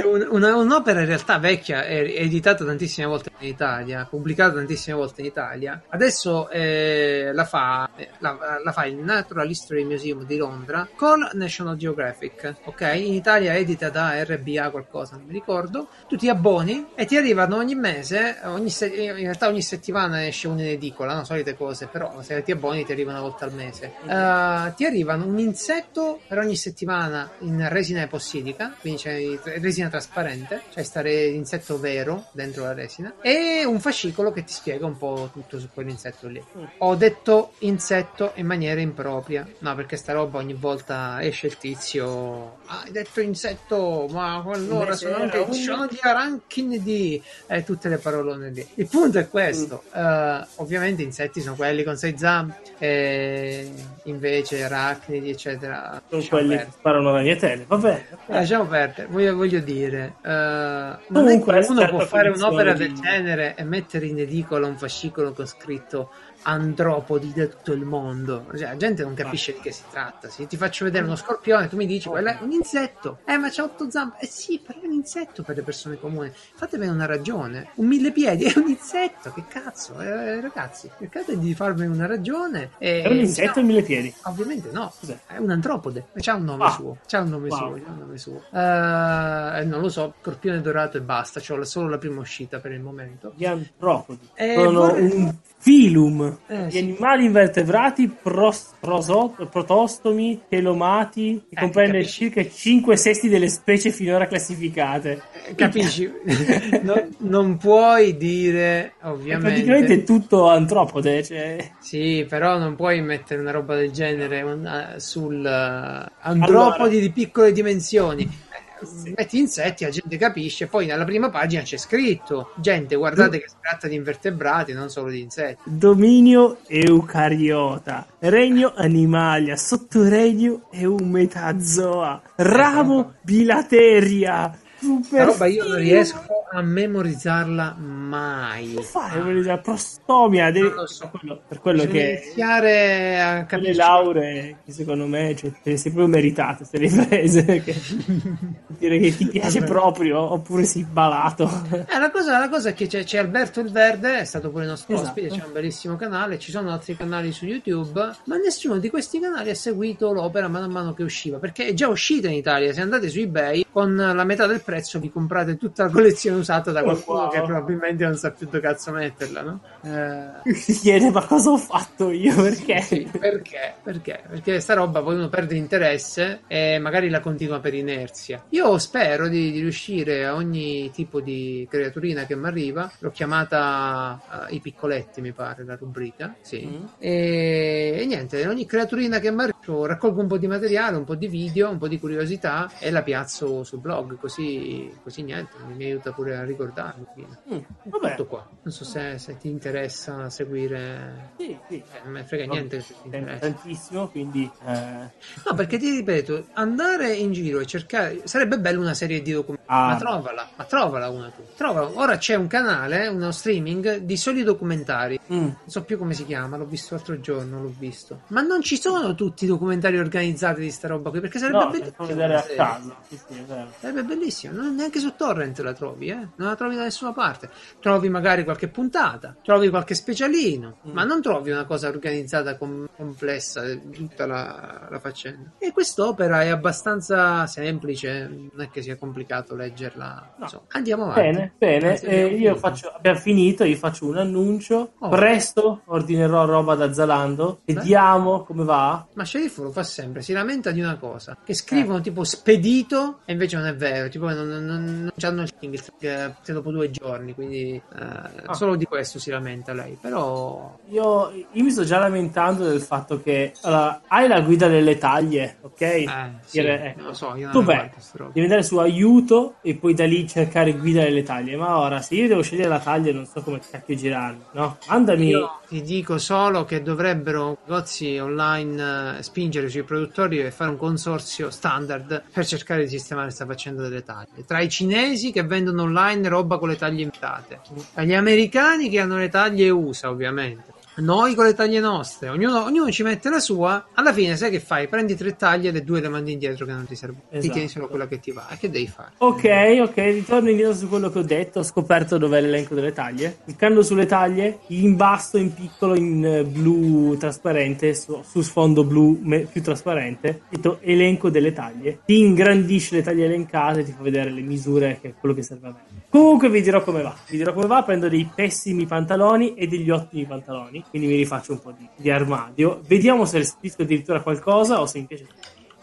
Un, una, un'opera in realtà vecchia, editata tantissime volte in Italia, pubblicata tantissime volte in Italia. Adesso eh, la, fa, la, la, fa il Natural History Museum di Londra con National Geographic. Ok, in Italia edita da RBA qualcosa, non mi ricordo. Tu ti abboni e ti arrivano ogni mese, ogni se- in realtà ogni settimana esce un'edicola, no? solite cose, però se ti abboni ti arriva una volta al mese. Uh, ti arrivano un insetto per ogni settimana in resina epossidica, quindi c'è resina trasparente, cioè stare insetto vero dentro la resina, e un fascicolo che ti spiega un po' tutto su quell'insetto lì. Mm. Ho detto insetto in maniera impropria, no, perché sta roba ogni volta esce il tizio, ah, hai detto insetto, ma allora sono anche un... sono di aranchinidi, e tutte le parolone lì. Il punto è questo, mm. uh, ovviamente insetti sono quelli con sei zampe, e invece arachnidi, eccetera. Sono quelli perdere. che sparano ragnatele. Vabbè, lasciamo perdere. Voglio, voglio dire, uh, Comunque, uno può fare un'opera di... del genere e mettere in edicola un fascicolo con scritto andropodi da tutto il mondo. Cioè, la gente non capisce di che si tratta. Se ti faccio vedere uno scorpione, tu mi dici, quello è un insetto. Eh, ma c'ha otto zampe. Eh sì, però è un insetto per le persone comuni. Fatemi una ragione. Un mille piedi è un insetto. Che cazzo? Eh, ragazzi, cercate di farmi una ragione. E, è un insetto no, mille piedi? Ovviamente no. Cos'è? È un antropode. C'ha un nome ah. suo. C'ha un nome wow. suo. C'ha un nome suo. Uh, non lo so, scorpione dorato e basta. C'ho solo la prima uscita per il momento. Gli antropodi. Eh, Sono vorrei... un filum eh, di animali invertebrati pros, proso, protostomi telomati che eh, comprende circa 5 sesti delle specie finora classificate. Eh, capisci. No, non puoi dire ovviamente. è praticamente tutto antropode cioè... sì però non puoi mettere una roba del genere una, sul uh, andropodi allora... di piccole dimensioni sì. metti insetti, la gente capisce. Poi nella prima pagina c'è scritto: gente, guardate che si tratta di invertebrati, non solo di insetti. Dominio eucariota, regno animalia, sottoregno eumetazoa, ramo bilateria Super roba io non riesco a memorizzarla mai. Che fai a memorizzare? Prostomia devi... so. per quello, per quello che iniziare a capire le lauree che secondo me cioè, te le sei proprio meritate se le hai prese che... dire che ti piace Vabbè. proprio oppure sei balato eh, la, cosa, la cosa è che c'è, c'è, Alberto il Verde è stato pure il nostro esatto. ospite c'è un bellissimo canale ci sono altri canali su YouTube ma nessuno di questi canali ha seguito l'opera mano a mano che usciva perché è già uscita in Italia se andate su ebay con la metà del prezzo vi comprate tutta la collezione usata da qualcuno wow. che probabilmente non sa più dove cazzo metterla, no? Eh... Chiede ma cosa ho fatto io? Perché? Sì, perché? Perché? Perché sta roba poi uno perde interesse e magari la continua per inerzia. Io spero di, di riuscire a ogni tipo di creaturina che mi arriva, l'ho chiamata uh, i piccoletti mi pare la rubrica, sì. Mm. E, e, niente, ogni creaturina che mi arriva raccolgo un po' di materiale, un po' di video, un po' di curiosità e la piazzo sul blog, così, così niente, mi aiuta pure a ricordarmi. Mm, vabbè. Tutto qua. Non so se, se ti interessa seguire. Sì, sì. Eh, non me frega niente. Tantissimo, quindi... eh, No, perché ti ripeto, andare in giro e cercare. Sarebbe bello una serie di documentari. Ah. Ma trovala, ma trovala una tu. Trovala. Ora c'è un canale, uno streaming di soli documentari. mm, Non so più come si chiama, l'ho visto l'altro giorno, l'ho visto. Ma non ci sono tutti i documentari organizzati di sta roba qui, perché sarebbe no, bellissimo. Sarebbe bellissimo, non neanche su Torrent la trovi, eh? Non la trovi da nessuna parte. Trovi magari qualche puntata, trovi qualche specialino, Mm. ma non trovi una cosa organizzata com- complessa, eh, tutta la, la faccenda. E quest'opera è abbastanza semplice, non è che sia complicato leggerla. No. Andiamo avanti. Bene, bene. Anzi, eh, io faccio, abbiamo finito, io faccio un annuncio. Oh. Presto ordinerò roba da Zalando. Vediamo come va. Ma Sceriffo lo fa sempre, si lamenta di una cosa, che Eh. scrivono tipo spedito e invece non è vero, tipo non, non, non, c'hanno il eh, se dopo due giorni, quindi eh, Ah. solo di questo si lamenta lei, però Io, io mi sto già lamentando del fatto che allora, hai la guida delle taglie, ok? eh, sì, Dire, ecco. non lo so, io non Tu beh, devi andare su aiuto e poi da lì cercare guida delle taglie. Ma ora, se io devo scegliere la taglia, non so come cacchio girarmi, no? Mandami. Io ti dico solo che dovrebbero negozi online eh, spingere sui produttori e fare un consorzio standard per cercare di sistemare questa faccenda delle taglie. Tra i cinesi che vendono online roba con le taglie invitate, gli americani che hanno le taglie USA, ovviamente. Noi con le taglie nostre, ognuno, ognuno ci mette la sua. Alla fine, sai che fai? Prendi tre taglie e le due le mandi indietro che non ti servono. Ti Esatto. tieni solo quella che ti va. E che devi fare? Ok, ok, ritorno indietro su quello che ho detto. Ho scoperto dov'è l'elenco delle taglie. Cliccando sulle taglie, in basso, in piccolo, in eh, blu trasparente, su, su sfondo blu me- più trasparente, scritto elenco delle taglie. Ti ingrandisce le taglie elencate, ti fa vedere le misure, che è quello che serve a me. Comunque vi dirò come va. Vi dirò come va. Prendo dei pessimi pantaloni e degli ottimi pantaloni. Quindi mi rifaccio un po' di, di armadio. Vediamo se restituisco addirittura qualcosa o se piace.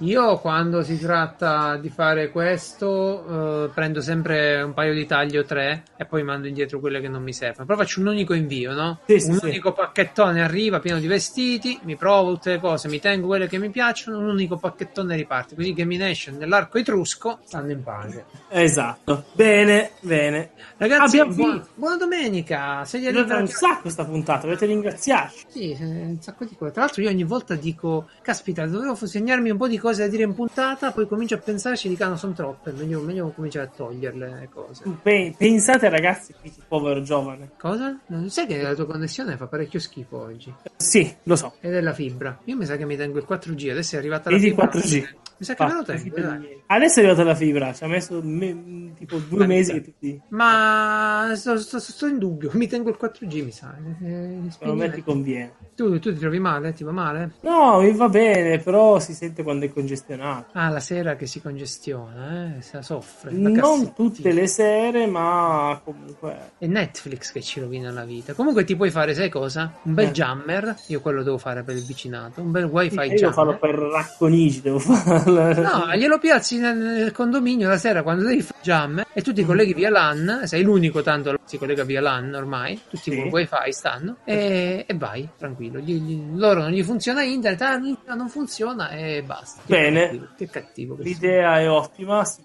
Io quando si tratta di fare questo eh, prendo sempre un paio di taglie o tre e poi mando indietro quelle che non mi servono. Però faccio un unico invio, no? Sì, un sì. unico pacchettone arriva pieno di vestiti, mi provo tutte le cose, mi tengo quelle che mi piacciono, un unico pacchettone riparte. Così che mi Nation nell'arco etrusco stanno in pace. Esatto. Bene, bene. Ragazzi, Abbiamo buona, buona domenica. Durata libera un sacco sta puntata, dovete ringraziarci. Sì, eh, un sacco di cose. Tra l'altro, io ogni volta dico: Caspita, dovevo segnarmi un po' di cose da dire in puntata. Poi comincio a pensarci, dico: ah, no, sono troppe. Meglio, meglio cominciare a toglierle le cose. Pe- pensate ragazzi, povero giovane. Cosa? Non sai che la tua connessione fa parecchio schifo oggi. Sì, lo so. Ed è la fibra. Io mi sa che mi tengo il 4G. Adesso è arrivata la Vedi fibra. 4G. Mi sa che me lo tengo. dai. Adesso è arrivata la fibra, ci ha messo me- tipo due Ma- mesi che Ma sto, sto- sto in dubbio. Mi tengo il 4G, mi sa. Eh, eh, secondo me ti conviene. tu, tu ti trovi male? Ti va male? No, mi va bene, però si sente quando è congestionato. Ah, la sera che si congestiona, eh? La soffre. Non tutte le sere, ma comunque. È Netflix che ci rovina la vita. Comunque ti puoi fare, sai cosa? Un bel Eh. jammer. Io quello devo fare per il vicinato. Un bel wifi Io devo jammer. farlo per racconigi, devo farlo. No, glielo piazzi nel, condominio la sera quando devi jammer e tu ti colleghi via LAN. Sei l'unico, tanto si collega via LAN ormai. Tutti Sì. con wifi stanno. E, e vai, tranquillo. Gli- gli- loro non gli funziona internet, ah, non- funziona e basta. Che Bene. cattivo, che cattivo. L'idea è ottima. Se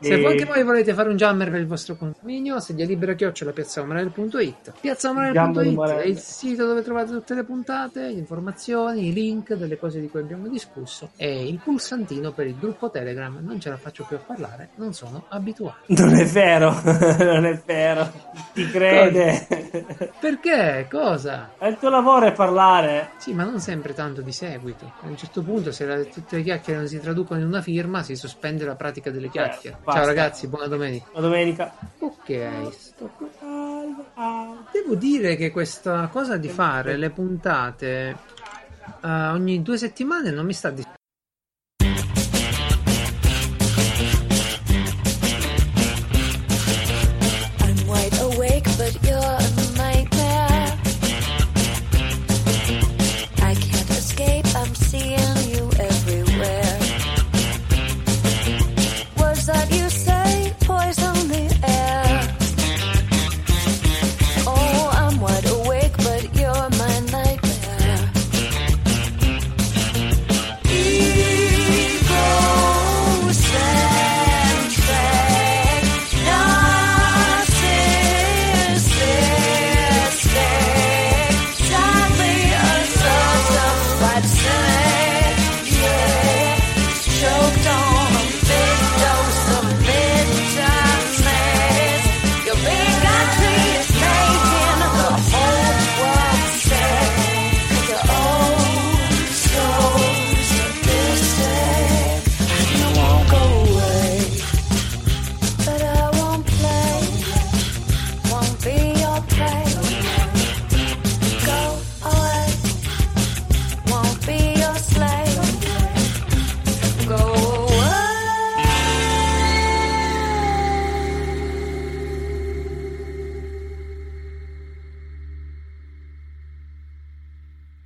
E- anche voi volete fare un jammer per il vostro condominio, sedia libera chiocciola piazzaomarelli.it Gambo è il sito dove trovate tutte le puntate, le informazioni, i link delle cose di cui abbiamo discusso e il pulsantino per il gruppo Telegram. Non ce la faccio più a parlare, non sono abituato. Non è vero, non è vero. Ti crede. Perché? Cosa? Il tuo lavoro è parlare. Sì, ma non sempre tanto di seguito. A un certo punto, se la- tutte le chiacchiere non si traducono in una firma, si sospende la pratica delle chiacchiere. basta. Ciao ragazzi, buona domenica. La domenica. Ok, sto Devo dire che questa cosa di fare le puntate eh, ogni due settimane non mi sta dis-